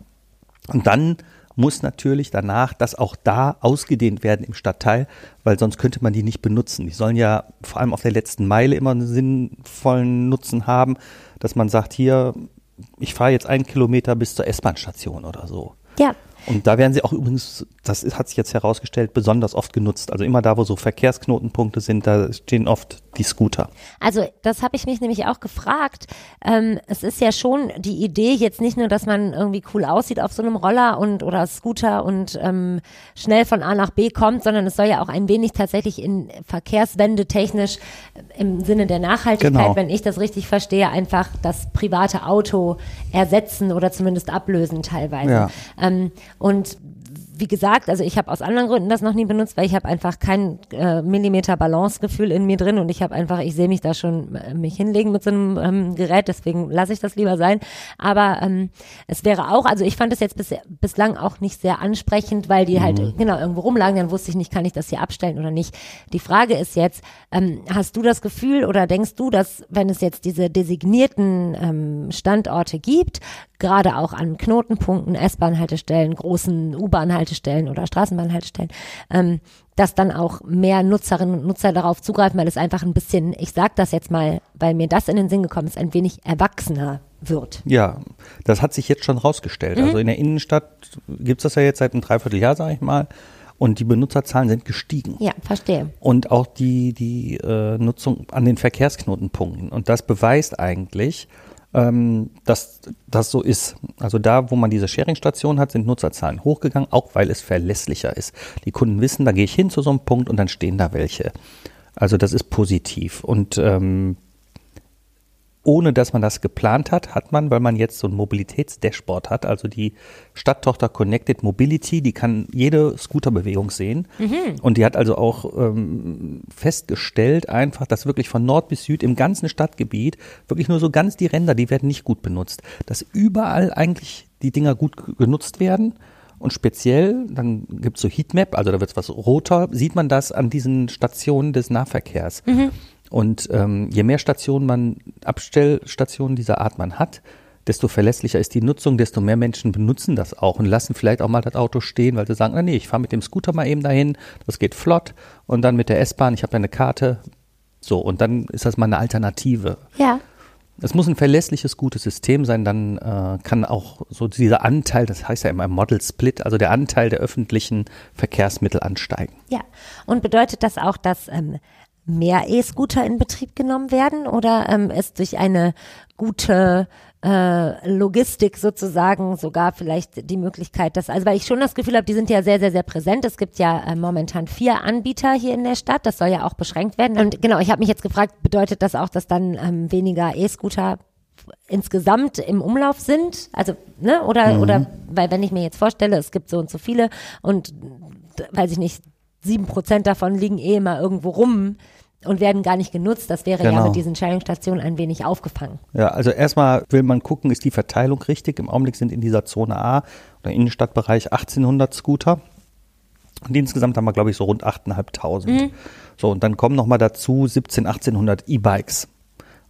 Und dann muss natürlich danach das auch da ausgedehnt werden im Stadtteil, weil sonst könnte man die nicht benutzen. Die sollen ja vor allem auf der letzten Meile immer einen sinnvollen Nutzen haben, dass man sagt, hier, ich fahre jetzt einen Kilometer bis zur S-Bahn-Station oder so. Ja, Und da werden sie auch übrigens, das hat sich jetzt herausgestellt, besonders oft genutzt. Also immer da, wo so Verkehrsknotenpunkte sind, da stehen oft die Scooter. Also das habe ich mich nämlich auch gefragt. Ähm, es ist ja schon die Idee jetzt nicht nur, dass man irgendwie cool aussieht auf so einem Roller und oder Scooter und ähm, schnell von A nach B kommt, sondern es soll ja auch ein wenig tatsächlich in Verkehrswende technisch äh, im Sinne der Nachhaltigkeit, Genau. wenn ich das richtig verstehe, einfach das private Auto ersetzen oder zumindest ablösen teilweise. Ja. Ähm, und wie gesagt, also ich habe aus anderen Gründen das noch nie benutzt, weil ich habe einfach kein äh, Millimeter Balancegefühl in mir drin und ich habe einfach, ich sehe mich da schon äh, mich hinlegen mit so einem ähm, Gerät, deswegen lasse ich das lieber sein. Aber ähm, es wäre auch, also ich fand es jetzt bis, bislang auch nicht sehr ansprechend, weil die halt genau irgendwo rumlagen, dann wusste ich nicht, kann ich das hier abstellen oder nicht. Die Frage ist jetzt, ähm, hast du das Gefühl oder denkst du, dass wenn es jetzt diese designierten ähm, Standorte gibt, gerade auch an Knotenpunkten, S-Bahn-Haltestellen, großen U-Bahn-Haltestellen oder Straßenbahn-Haltestellen, ähm, dass dann auch mehr Nutzerinnen und Nutzer darauf zugreifen, weil es einfach ein bisschen, ich sag das jetzt mal, weil mir das in den Sinn gekommen ist, ein wenig erwachsener wird. Ja, das hat sich jetzt schon rausgestellt. Also in der Innenstadt gibt's das ja jetzt seit einem Dreivierteljahr, sage ich mal. Und die Benutzerzahlen sind gestiegen. Ja, verstehe. Und auch die, die äh, Nutzung an den Verkehrsknotenpunkten. Und das beweist eigentlich, ähm, dass das so ist. Also da, wo man diese Sharing-Station hat, sind Nutzerzahlen hochgegangen, auch weil es verlässlicher ist. Die Kunden wissen, da gehe ich hin zu so einem Punkt und dann stehen da welche. Also das ist positiv. Und ähm, ohne dass man das geplant hat, hat man, weil man jetzt so ein Mobilitätsdashboard hat, also die Stadttochter Connected Mobility, die kann jede Scooterbewegung sehen. Und die hat also auch ähm, festgestellt, einfach, dass wirklich von Nord bis Süd im ganzen Stadtgebiet wirklich nur so ganz die Ränder, die werden nicht gut benutzt. Dass überall eigentlich die Dinger gut genutzt werden. Und speziell, dann gibt's so Heatmap, also da wird's was roter, sieht man das an diesen Stationen des Nahverkehrs. Und ähm, je mehr Stationen man, Abstellstationen dieser Art man hat, desto verlässlicher ist die Nutzung, desto mehr Menschen benutzen das auch und lassen vielleicht auch mal das Auto stehen, weil sie sagen, na nee, ich fahre mit dem Scooter mal eben dahin, das geht flott und dann mit der S-Bahn, ich habe ja eine Karte. So, und dann ist das mal eine Alternative. Ja. Es muss ein verlässliches, gutes System sein, dann äh, kann auch so dieser Anteil, das heißt ja immer Model Split, also der Anteil der öffentlichen Verkehrsmittel ansteigen. Ja, und bedeutet das auch, dass ähm, mehr E-Scooter in Betrieb genommen werden oder ähm, ist durch eine gute äh, Logistik sozusagen sogar vielleicht die Möglichkeit, dass, also weil ich schon das Gefühl habe, die sind ja sehr, sehr, sehr präsent. Es gibt ja äh, momentan vier Anbieter hier in der Stadt. Das soll ja auch beschränkt werden. Und genau, ich habe mich jetzt gefragt, bedeutet das auch, dass dann ähm, weniger E-Scooter insgesamt im Umlauf sind? Also, ne, oder, mhm. oder, weil wenn ich mir jetzt vorstelle, es gibt so und so viele und weiß ich nicht, sieben Prozent davon liegen eh immer irgendwo rum, und werden gar nicht genutzt. Das wäre genau. ja mit diesen Sharing-Stationen ein wenig aufgefangen. Ja, also erstmal will man gucken, ist die Verteilung richtig. Im Augenblick sind in dieser Zone A oder Innenstadtbereich 1800 Scooter. Und insgesamt haben wir, glaube ich, so rund 8.500. Mhm. So, und dann kommen nochmal dazu 17, 1800 E-Bikes.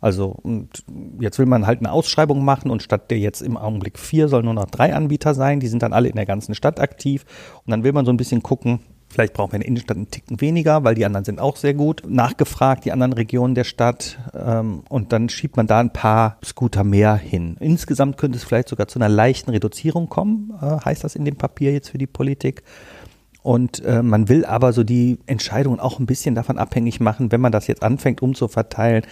Also, und jetzt will man halt eine Ausschreibung machen und statt der jetzt im Augenblick vier sollen nur noch drei Anbieter sein. Die sind dann alle in der ganzen Stadt aktiv. Und dann will man so ein bisschen gucken, Vielleicht brauchen wir in der Innenstadt einen Ticken weniger, weil die anderen sind auch sehr gut. Nachgefragt, die anderen Regionen der Stadt. Ähm, und dann schiebt man da ein paar Scooter mehr hin. Insgesamt könnte es vielleicht sogar zu einer leichten Reduzierung kommen, äh, heißt das in dem Papier jetzt für die Politik. Und äh, man will aber so die Entscheidungen auch ein bisschen davon abhängig machen, wenn man das jetzt anfängt umzuverteilen,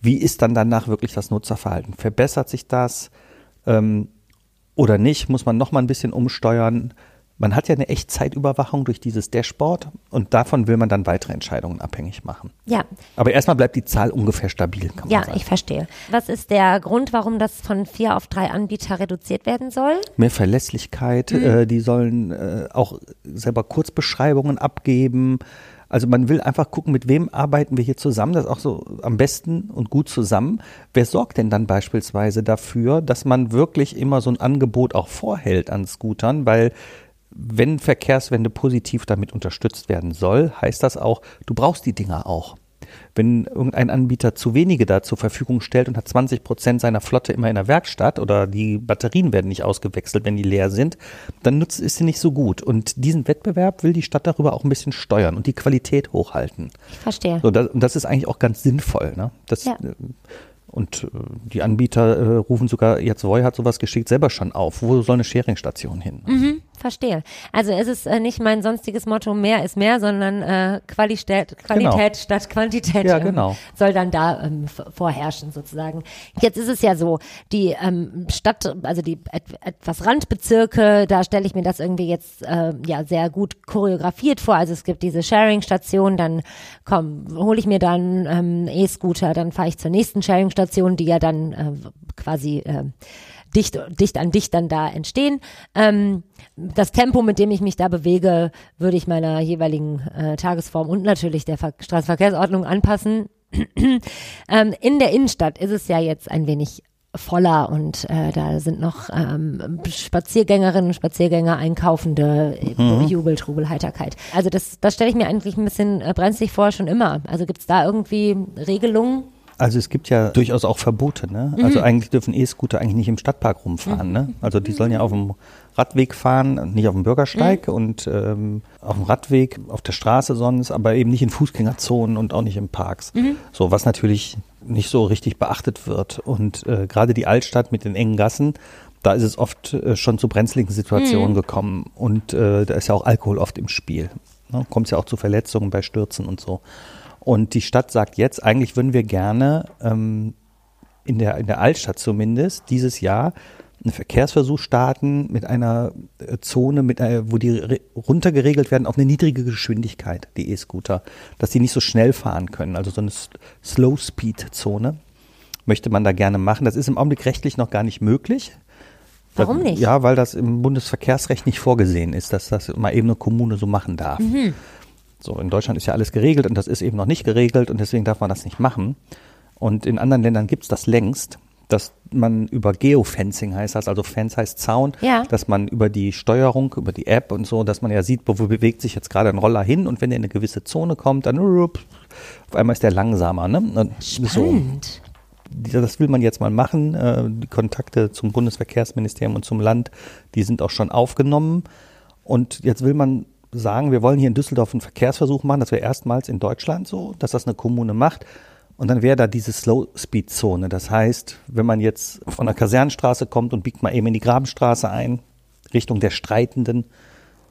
wie ist dann danach wirklich das Nutzerverhalten? Verbessert sich das ähm, oder nicht? Muss man noch mal ein bisschen umsteuern? Man hat ja eine Echtzeitüberwachung durch dieses Dashboard und davon will man dann weitere Entscheidungen abhängig machen. Ja. Aber erstmal bleibt die Zahl ungefähr stabil, kann man ja, sagen. Ja, ich verstehe. Was ist der Grund, warum das von vier auf drei Anbieter reduziert werden soll? Mehr Verlässlichkeit. Mhm. Äh, die sollen äh, auch selber Kurzbeschreibungen abgeben. Also man will einfach gucken, mit wem arbeiten wir hier zusammen, das ist auch so am besten und gut zusammen. Wer sorgt denn dann beispielsweise dafür, dass man wirklich immer so ein Angebot auch vorhält an Scootern, weil wenn Verkehrswende positiv damit unterstützt werden soll, heißt das auch, du brauchst die Dinger auch. Wenn irgendein Anbieter zu wenige da zur Verfügung stellt und hat 20 Prozent seiner Flotte immer in der Werkstatt oder die Batterien werden nicht ausgewechselt, wenn die leer sind, dann nutzt ist sie nicht so gut. Und diesen Wettbewerb will die Stadt darüber auch ein bisschen steuern und die Qualität hochhalten. Ich verstehe. So, das, und das ist eigentlich auch ganz sinnvoll. Ne? Das, ja. Äh, und äh, die Anbieter äh, rufen sogar, jetzt Voi hat sowas geschickt, selber schon auf. Wo soll eine Sharing-Station hin? Mhm, verstehe. Also es ist äh, nicht mein sonstiges Motto, mehr ist mehr, sondern äh, Qualität, Qualität genau. statt Quantität ja, ähm, genau. soll dann da ähm, vorherrschen sozusagen. Jetzt ist es ja so, die ähm, Stadt, also die et etwas Randbezirke, da stelle ich mir das irgendwie jetzt äh, ja sehr gut choreografiert vor. Also es gibt diese Sharing-Station, dann komm, hole ich mir dann ähm, E-Scooter, dann fahre ich zur nächsten Sharing-Station die ja dann äh, quasi äh, dicht, dicht an dicht dann da entstehen. Ähm, das Tempo, mit dem ich mich da bewege, würde ich meiner jeweiligen äh, Tagesform und natürlich der Ver Straßenverkehrsordnung anpassen. [CLEARS THROAT] ähm, in der Innenstadt ist es ja jetzt ein wenig voller und äh, da sind noch ähm, Spaziergängerinnen und Spaziergänger, Einkaufende, mhm. Jubel, Trubel, Heiterkeit. Also das, das stelle ich mir eigentlich ein bisschen äh, brenzlig vor, schon immer. Also gibt es da irgendwie Regelungen? Also es gibt ja durchaus auch Verbote. Ne? Mhm. Also eigentlich dürfen E-Scooter eigentlich nicht im Stadtpark rumfahren. Mhm. Ne? Also die sollen ja auf dem Radweg fahren, nicht auf dem Bürgersteig mhm. und ähm, auf dem Radweg, auf der Straße sonst, aber eben nicht in Fußgängerzonen und auch nicht in Parks. Mhm. So was natürlich nicht so richtig beachtet wird. Und äh, gerade die Altstadt mit den engen Gassen, da ist es oft äh, schon zu brenzligen Situationen mhm. gekommen. Und äh, da ist ja auch Alkohol oft im Spiel. Ne? Kommt ja auch zu Verletzungen bei Stürzen und so. Und die Stadt sagt jetzt, eigentlich würden wir gerne ähm, in, der, in der Altstadt zumindest dieses Jahr einen Verkehrsversuch starten mit einer äh, Zone, mit einer, wo die runtergeregelt werden auf eine niedrige Geschwindigkeit, die E-Scooter, dass die nicht so schnell fahren können. Also so eine Slow-Speed-Zone möchte man da gerne machen. Das ist im Augenblick rechtlich noch gar nicht möglich. Warum nicht? Ja, weil das im Bundesverkehrsrecht nicht vorgesehen ist, dass das mal eben eine Kommune so machen darf. Mhm. So, in Deutschland ist ja alles geregelt und das ist eben noch nicht geregelt und deswegen darf man das nicht machen. Und in anderen Ländern gibt's das längst, dass man über Geofencing heißt das, also Fence heißt Zaun, ja. dass man über die Steuerung, über die App und so, dass man ja sieht, wo, bewegt sich jetzt gerade ein Roller hin und wenn er in eine gewisse Zone kommt, dann auf einmal ist der langsamer. Ne? Und Spannend. So, das will man jetzt mal machen. Äh, die Kontakte zum Bundesverkehrsministerium und zum Land, die sind auch schon aufgenommen. Und jetzt will man sagen, wir wollen hier in Düsseldorf einen Verkehrsversuch machen. Das wäre erstmals in Deutschland so, dass das eine Kommune macht. Und dann wäre da diese Slow-Speed-Zone. Das heißt, wenn man jetzt von der Kasernenstraße kommt und biegt mal eben in die Grabenstraße ein, Richtung der Streitenden,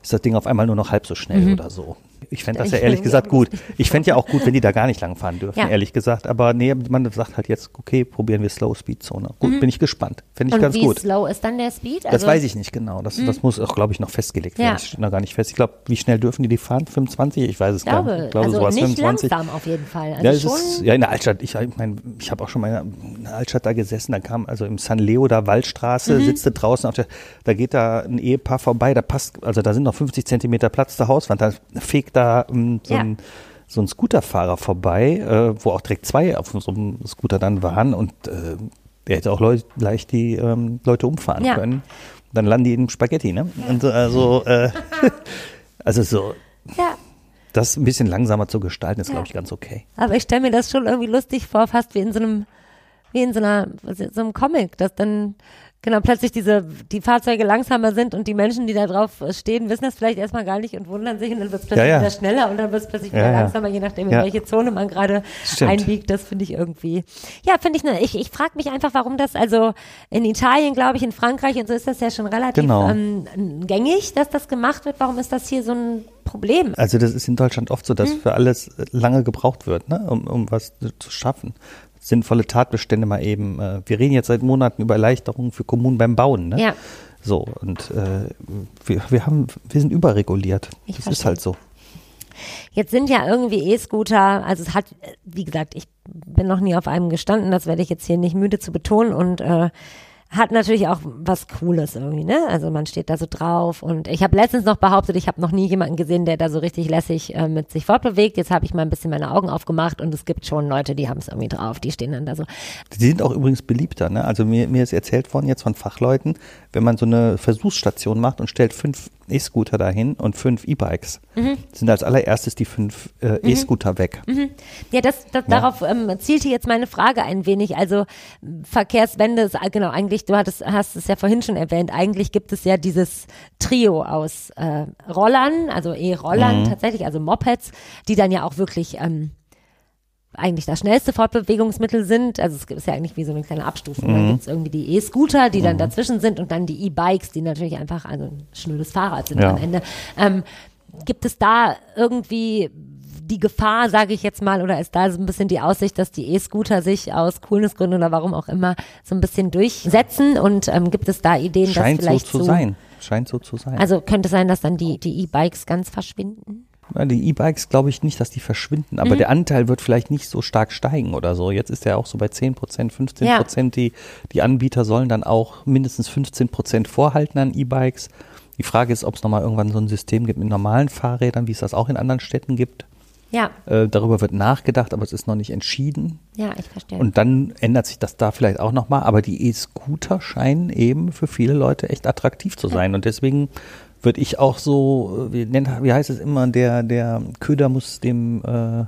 ist das Ding auf einmal nur noch halb so schnell Mhm. oder so. Ich fände das Ich ja ehrlich [LAUGHS] gesagt gut. Ich fände ja auch gut, wenn die da gar nicht lang fahren dürfen, Ja. ehrlich gesagt. Aber nee, man sagt halt jetzt, okay, probieren wir Slow-Speed-Zone. Gut, bin ich gespannt. Fände ich Mhm. Und ganz wie gut. slow ist dann der Speed? Das weiß ich nicht genau. Das, das muss auch, glaube ich, noch festgelegt werden. Ja. Das steht noch gar nicht fest. Ich glaube, wie schnell dürfen die die fahren? 25? Ich weiß es Ich glaube, gar nicht. Ich glaube, also sowas nicht 25. langsam auf jeden Fall. Also Ja, es ist, ja, in der Altstadt. Ich, ich meine, ich habe auch schon mal in der Altstadt da gesessen. Da kam also im San Leo da Waldstraße, Mhm. sitzt du draußen auf der, da geht da ein Ehepaar vorbei. Da passt, also da sind noch 50 Zentimeter Platz zur Hauswand. Da fegt da ähm, so Ja. ein so ein Scooterfahrer vorbei, äh, wo auch direkt zwei auf so einem Scooter dann waren und äh, der hätte auch Leut, leicht die ähm, Leute umfahren Ja. können. Dann landen die in Spaghetti, ne? Und, so, also, äh, [LAUGHS] also so, ja. das ein bisschen langsamer zu gestalten, ist, Ja. glaube ich, ganz okay. Aber ich stelle mir das schon irgendwie lustig vor, fast wie in so einem, wie in so einer, so einem Comic, dass dann genau plötzlich diese, die Fahrzeuge langsamer sind und die Menschen, die da drauf stehen, wissen das vielleicht erstmal gar nicht und wundern sich und dann wird es plötzlich Ja, ja. wieder schneller und dann wird es plötzlich wieder Ja, langsamer, je nachdem, in welche Zone man gerade einbiegt. Das finde ich irgendwie, ja, finde ich, ne, ich, ich frage mich einfach, warum das, also in Italien, glaube ich, in Frankreich und so ist das ja schon relativ Genau. ähm, gängig, dass das gemacht wird. Warum ist das hier so ein Problem? Also das ist in Deutschland oft so, dass Mhm. für alles lange gebraucht wird, ne, um, um was zu schaffen. Sinnvolle Tatbestände mal eben. Äh, wir reden jetzt seit Monaten über Erleichterungen für Kommunen beim Bauen. Ne? Ja. So, und äh, wir, wir, haben, wir sind überreguliert. Ich das ist verstehe. halt so. Jetzt sind ja irgendwie E-Scooter, also es hat, wie gesagt, ich bin noch nie auf einem gestanden, das werde ich jetzt hier nicht müde zu betonen und äh, hat natürlich auch was Cooles irgendwie, ne? Also man steht da so drauf und ich habe letztens noch behauptet, ich habe noch nie jemanden gesehen, der da so richtig lässig äh, mit sich fortbewegt. Jetzt habe ich mal ein bisschen meine Augen aufgemacht und es gibt schon Leute, die haben es irgendwie drauf, die stehen dann da so. Die sind auch übrigens beliebter. Ne? Also mir, mir ist erzählt worden jetzt von Fachleuten, wenn man so eine Versuchsstation macht und stellt fünf E-Scooter dahin und fünf E-Bikes, Mhm. sind als allererstes die fünf äh, E-Scooter weg. Ja, das, das Ja. darauf ähm, zielte jetzt meine Frage ein wenig. Also Verkehrswende ist genau eigentlich, du hattest, hast es ja vorhin schon erwähnt, eigentlich gibt es ja dieses Trio aus äh, Rollern, also E-Rollern tatsächlich, also Mopeds, die dann ja auch wirklich ähm, eigentlich das schnellste Fortbewegungsmittel sind. Also es ist ja eigentlich wie so eine kleine Abstufung. Dann gibt es irgendwie die E-Scooter, die dann dazwischen sind und dann die E-Bikes, die natürlich einfach also ein schnödes Fahrrad sind Ja. am Ende. Ähm, gibt es da irgendwie die Gefahr, sage ich jetzt mal, oder ist da so ein bisschen die Aussicht, dass die E-Scooter sich aus Coolnessgründen oder warum auch immer so ein bisschen durchsetzen? Und ähm, gibt es da Ideen, Scheint dass so vielleicht zu sein. Scheint so zu sein. Also könnte es sein, dass dann die die E-Bikes ganz verschwinden? Ja, die E-Bikes glaube ich nicht, dass die verschwinden, aber der Anteil wird vielleicht nicht so stark steigen oder so. Jetzt ist er auch so bei 10 Prozent, 15 Ja. Prozent. Die, die Anbieter sollen dann auch mindestens 15 Prozent vorhalten an E-Bikes. Die Frage ist, ob es nochmal irgendwann so ein System gibt mit normalen Fahrrädern, wie es das auch in anderen Städten gibt. Ja, Äh, darüber wird nachgedacht, aber es ist noch nicht entschieden. ja, ich verstehe. Und dann ändert sich das da vielleicht auch nochmal. Aber die E-Scooter scheinen eben für viele Leute echt attraktiv zu sein. Und deswegen würde ich auch so, äh, wie, nennt, wie heißt es immer, der, der Köder muss dem äh,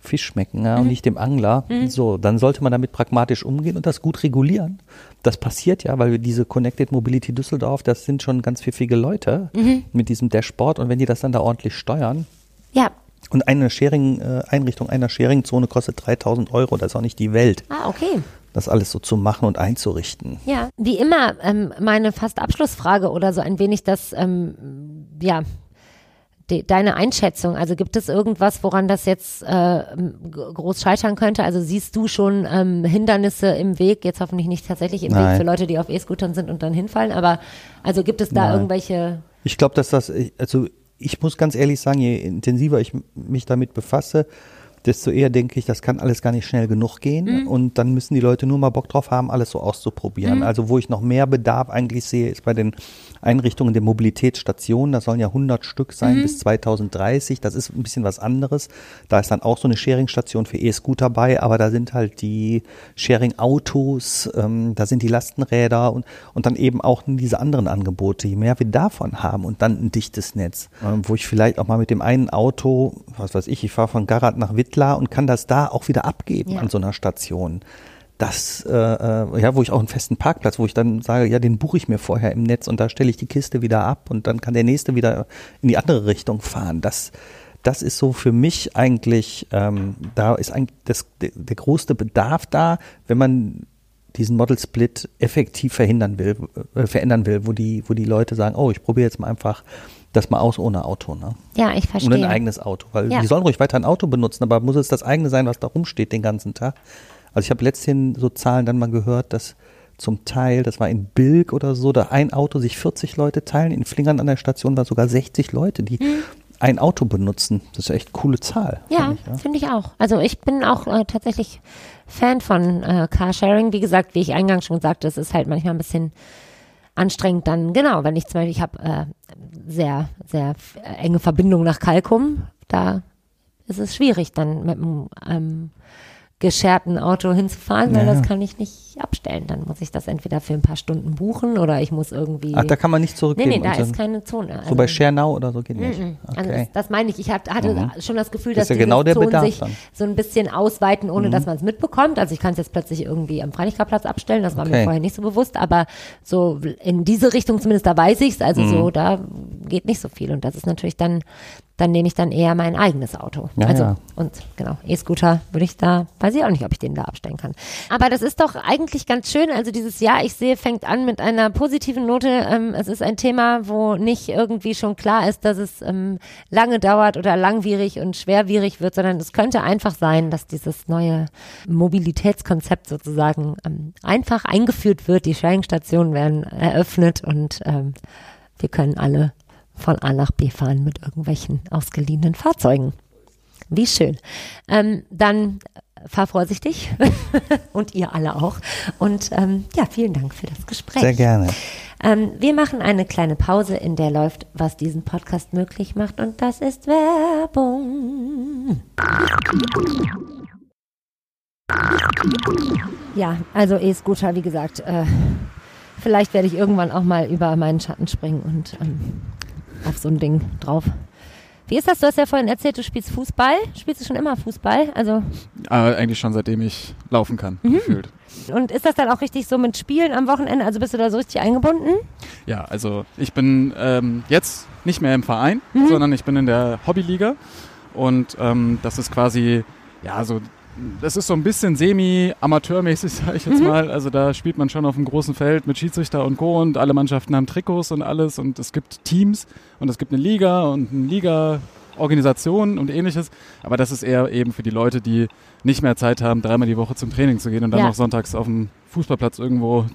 Fisch schmecken ja, und nicht dem Angler. So, dann sollte man damit pragmatisch umgehen und das gut regulieren. Das passiert ja, weil wir diese Connected Mobility Düsseldorf, das sind schon ganz pfiffige Leute mit diesem Dashboard. Und wenn die das dann da ordentlich steuern, ja, und eine Sharing, äh, Einrichtung einer Sharing-Zone kostet 3000 Euro. Das ist auch nicht die Welt, ah, okay. Das alles so zu machen und einzurichten. Ja, wie immer, ähm, meine fast Abschlussfrage oder so ein wenig das, ähm, ja, de, deine Einschätzung. Also gibt es irgendwas, woran das jetzt äh, groß scheitern könnte? Also siehst du schon ähm, Hindernisse im Weg, jetzt hoffentlich nicht tatsächlich im Weg Nein. für Leute, die auf E-Scootern sind und dann hinfallen, aber also gibt es da Nein. irgendwelche, Ich glaube, dass das, also ich muss ganz ehrlich sagen, je intensiver ich mich damit befasse, desto eher denke ich, das kann alles gar nicht schnell genug gehen. Und dann müssen die Leute nur mal Bock drauf haben, alles so auszuprobieren. Also wo ich noch mehr Bedarf eigentlich sehe, ist bei den Einrichtungen der Mobilitätsstationen. Das sollen ja 100 Stück sein bis 2030. Das ist ein bisschen was anderes. Da ist dann auch so eine Sharing-Station für E-Scooter bei, aber da sind halt die Sharing-Autos, ähm, da sind die Lastenräder und, und dann eben auch diese anderen Angebote. Je mehr wir davon haben und dann ein dichtes Netz, ähm, wo ich vielleicht auch mal mit dem einen Auto, was weiß ich, ich fahre von Garat nach Wittlar und kann das da auch wieder abgeben Ja. an so einer Station. Das, äh, äh, ja, wo ich auch einen festen Parkplatz, wo ich dann sage, ja, den buche ich mir vorher im Netz und da stelle ich die Kiste wieder ab und dann kann der nächste wieder in die andere Richtung fahren. Das, das ist so für mich eigentlich, ähm, da ist eigentlich das, der, der größte Bedarf da, wenn man diesen Model Split effektiv verhindern will, äh, verändern will, wo die, wo die Leute sagen, oh, ich probiere jetzt mal einfach das mal aus ohne Auto. Ne? Ja, ich verstehe. Und ein eigenes Auto. Weil Ja. die sollen ruhig weiter ein Auto benutzen, aber muss es das eigene sein, was da rumsteht den ganzen Tag? Also ich habe letztens so Zahlen dann mal gehört, dass zum Teil, das war in Bilk oder so, da ein Auto sich 40 Leute teilen. In Flingern an der Station war sogar 60 Leute, die ein Auto benutzen. Das ist echt coole Zahl. Ja, finde ich, finde ich auch. Also ich bin auch äh, tatsächlich Fan von äh, Carsharing. Wie gesagt, wie ich eingangs schon sagte, es ist halt manchmal ein bisschen anstrengend dann, genau, wenn ich zum Beispiel, ich habe äh, sehr, sehr äh, enge Verbindung nach Kalkum, da ist es schwierig, dann mit einem ähm, gescherten Auto hinzufahren, weil Ja. das kann ich nicht abstellen. Dann muss ich das entweder für ein paar Stunden buchen oder ich muss irgendwie. Ach, da kann man nicht nee, zurückgeben. nee, da ist keine Zone. so bei Schernau oder so geht nicht. Mhm. Also Okay. das, das meine ich. Ich hat, hatte Mhm. schon das Gefühl, Das dass ist ja die genau Zonen Bedarf sich dann. Mhm. so ein bisschen ausweiten, ohne dass man es mitbekommt. Also ich kann es jetzt plötzlich irgendwie am Freilichtplatz abstellen, das war mir Okay. vorher nicht so bewusst, aber so in diese Richtung zumindest, da weiß ich's. Also Mhm. so, da geht nicht so viel. Und das ist natürlich dann, dann nehme ich dann eher mein eigenes Auto. Ja, also ja. und genau, E-Scooter würde ich da, weiß ich auch nicht, ob ich den da abstellen kann. Aber das ist doch eigentlich ganz schön. Also dieses Jahr, ich sehe, fängt an mit einer positiven Note. Ähm, es ist ein Thema, wo nicht irgendwie schon klar ist, dass es ähm, lange dauert oder langwierig und schwerwierig wird, sondern es könnte einfach sein, dass dieses neue Mobilitätskonzept sozusagen ähm, einfach eingeführt wird. Die Sharing-Stationen werden eröffnet und ähm, wir können alle von A nach B fahren mit irgendwelchen ausgeliehenen Fahrzeugen. Wie schön. Ähm, dann fahr vorsichtig [LAUGHS] und ihr alle auch. Und ähm, ja, vielen Dank für das Gespräch. Sehr gerne. Ähm, wir machen eine kleine Pause, in der läuft, was diesen Podcast möglich macht. Und das ist Werbung. Ja, also E-Scooter, wie gesagt, äh, vielleicht werde ich irgendwann auch mal über meinen Schatten springen und ähm, auf so ein Ding drauf. Wie ist das? Du hast ja vorhin erzählt, du spielst Fußball. Spielst du schon immer Fußball? Also Äh, eigentlich schon seitdem ich laufen kann, Mhm. gefühlt. und ist das dann auch richtig so mit Spielen am Wochenende? Also bist du da so richtig eingebunden? Ja, also ich bin ähm, jetzt nicht mehr im Verein, sondern ich bin in der Hobbyliga und ähm, das ist quasi, ja, so, das ist so ein bisschen semi-amateurmäßig, [LAUGHS] sage ich jetzt mal. Also da spielt man schon auf einem großen Feld mit Schiedsrichter und Co. und alle Mannschaften haben Trikots und alles und es gibt Teams und es gibt eine Liga und eine Liga-Organisation und ähnliches. Aber das ist eher eben für die Leute, die nicht mehr Zeit haben, dreimal die Woche zum Training zu gehen und dann Ja. noch sonntags auf dem Fußballplatz irgendwo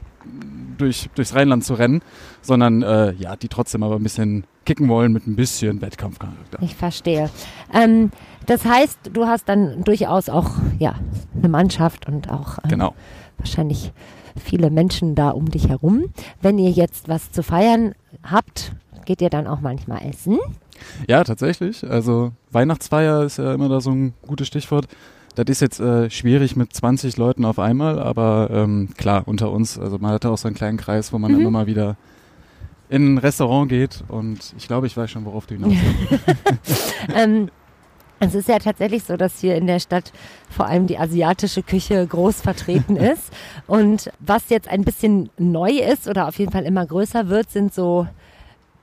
durch, durchs Rheinland zu rennen, sondern äh, ja, die trotzdem aber ein bisschen kicken wollen mit ein bisschen Wettkampfcharakter. Ich verstehe. Ähm, das heißt, du hast dann durchaus auch ja eine Mannschaft und auch ähm, Genau. wahrscheinlich viele Menschen da um dich herum. Wenn ihr jetzt was zu feiern habt, geht ihr dann auch manchmal essen? Ja, tatsächlich. Also Weihnachtsfeier ist ja immer da so ein gutes Stichwort. Das ist jetzt äh, schwierig mit 20 Leuten auf einmal, aber ähm, klar, unter uns, also man hat auch so einen kleinen Kreis, wo man Mhm. immer mal wieder in ein Restaurant geht und ich glaube, ich weiß schon, worauf du hinaus willst. [LAUGHS] ähm, es ist ja tatsächlich so, dass hier in der Stadt vor allem die asiatische Küche groß vertreten [LAUGHS] ist. Und was jetzt ein bisschen neu ist oder auf jeden Fall immer größer wird, sind so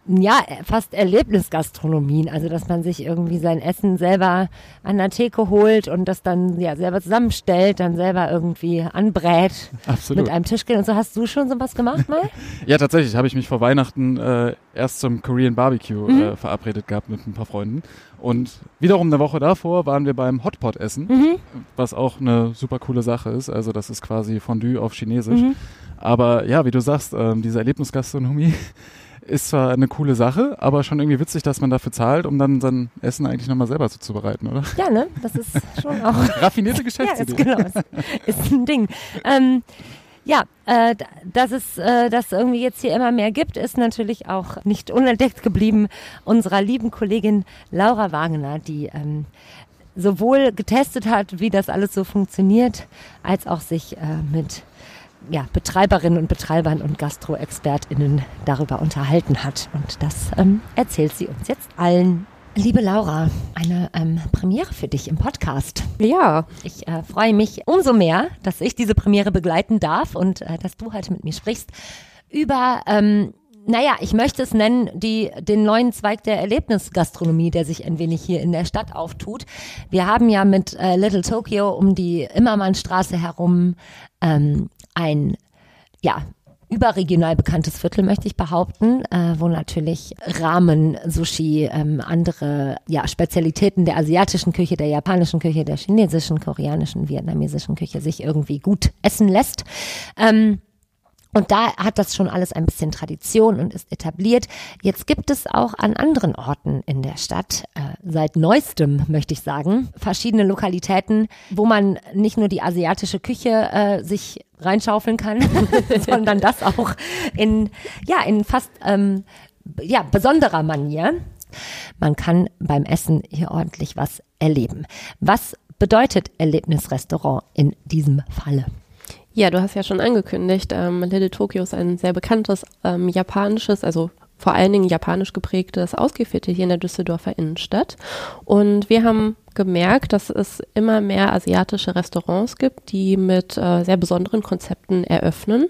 ja, fast Erlebnisgastronomien. Also, dass man sich irgendwie sein Essen selber an der Theke holt und das dann ja selber zusammenstellt, dann selber irgendwie anbrät, Absolut. mit einem Tisch geht und so. Hast du schon sowas gemacht mal? [LAUGHS] Ja, tatsächlich habe ich mich vor Weihnachten äh, erst zum Korean Barbecue Mhm. äh, verabredet gehabt mit ein paar Freunden. Und wiederum eine Woche davor waren wir beim Hotpot essen, Mhm. was auch eine super coole Sache ist. Also das ist quasi Fondue auf Chinesisch. Mhm. Aber ja, wie du sagst, ähm, diese Erlebnisgastronomie ist zwar eine coole Sache, aber schon irgendwie witzig, dass man dafür zahlt, um dann sein Essen eigentlich nochmal selber zuzubereiten, oder? Ja, ne? Das ist schon auch. [LAUGHS] Raffinierte Ja, ist, Geschäftsidee. genau. Ist, ist ein Ding. Ähm, ja, äh, dass es äh, das irgendwie jetzt hier immer mehr gibt, ist natürlich auch nicht unentdeckt geblieben unserer lieben Kollegin Laura Wagener, die ähm, sowohl getestet hat, wie das alles so funktioniert, als auch sich äh, mit ja, Betreiberinnen und Betreibern und GastroexpertInnen darüber unterhalten hat. Und das ähm, erzählt sie uns jetzt allen. Liebe Laura, eine ähm, Premiere für dich im Podcast. Ja, Ich äh, freue mich umso mehr, dass ich diese Premiere begleiten darf und äh, dass du heute mit mir sprichst über ähm, naja, ich möchte es nennen, die, den neuen Zweig der Erlebnisgastronomie, der sich ein wenig hier in der Stadt auftut. Wir haben ja mit äh, Little Tokyo um die Immermannstraße herum ähm, ein, ja, überregional bekanntes Viertel, möchte ich behaupten, äh, wo natürlich Ramen, Sushi, ähm, andere ja, Spezialitäten der asiatischen Küche, der japanischen Küche, der chinesischen, koreanischen, vietnamesischen Küche sich irgendwie gut essen lässt. Ähm, und da hat das schon alles ein bisschen Tradition und ist etabliert. Jetzt gibt es auch an anderen Orten in der Stadt, äh, seit neuestem möchte ich sagen, verschiedene Lokalitäten, wo man nicht nur die asiatische Küche äh, sich reinschaufeln kann, [LAUGHS] sondern das auch in, ja, in fast ähm, ja, besonderer Manier. Man kann beim Essen hier ordentlich was erleben. Was bedeutet Erlebnisrestaurant in diesem Falle? Ja, du hast ja schon angekündigt, ähm, Little Tokyo ist ein sehr bekanntes ähm, japanisches, also vor allen Dingen japanisch geprägtes Ausgeviertel hier in der Düsseldorfer Innenstadt. Und wir haben gemerkt, dass es immer mehr asiatische Restaurants gibt, die mit äh, sehr besonderen Konzepten eröffnen.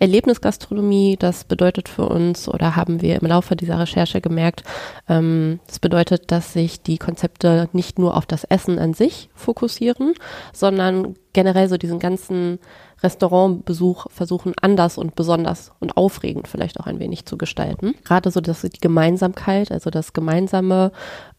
Erlebnisgastronomie, das bedeutet für uns oder haben wir im Laufe dieser Recherche gemerkt, ähm, das bedeutet, dass sich die Konzepte nicht nur auf das Essen an sich fokussieren, sondern generell so diesen ganzen Restaurantbesuch versuchen, anders und besonders und aufregend vielleicht auch ein wenig zu gestalten. Gerade so dass die Gemeinsamkeit, also das gemeinsame,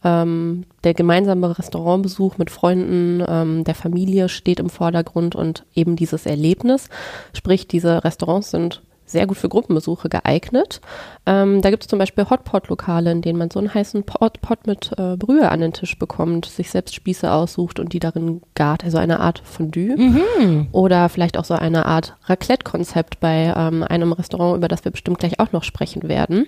ähm, der gemeinsame Restaurantbesuch mit Freunden, ähm, der Familie steht im Vordergrund und eben dieses Erlebnis. Sprich, diese Restaurants sind sehr gut für Gruppenbesuche geeignet. Ähm, da gibt es zum Beispiel Hotpot-Lokale, in denen man so einen heißen Pot, Pot mit äh, Brühe an den Tisch bekommt, sich selbst Spieße aussucht und die darin gart, also eine Art Fondue. Mhm. Oder vielleicht auch so eine Art Raclette-Konzept bei ähm, einem Restaurant, über das wir bestimmt gleich auch noch sprechen werden.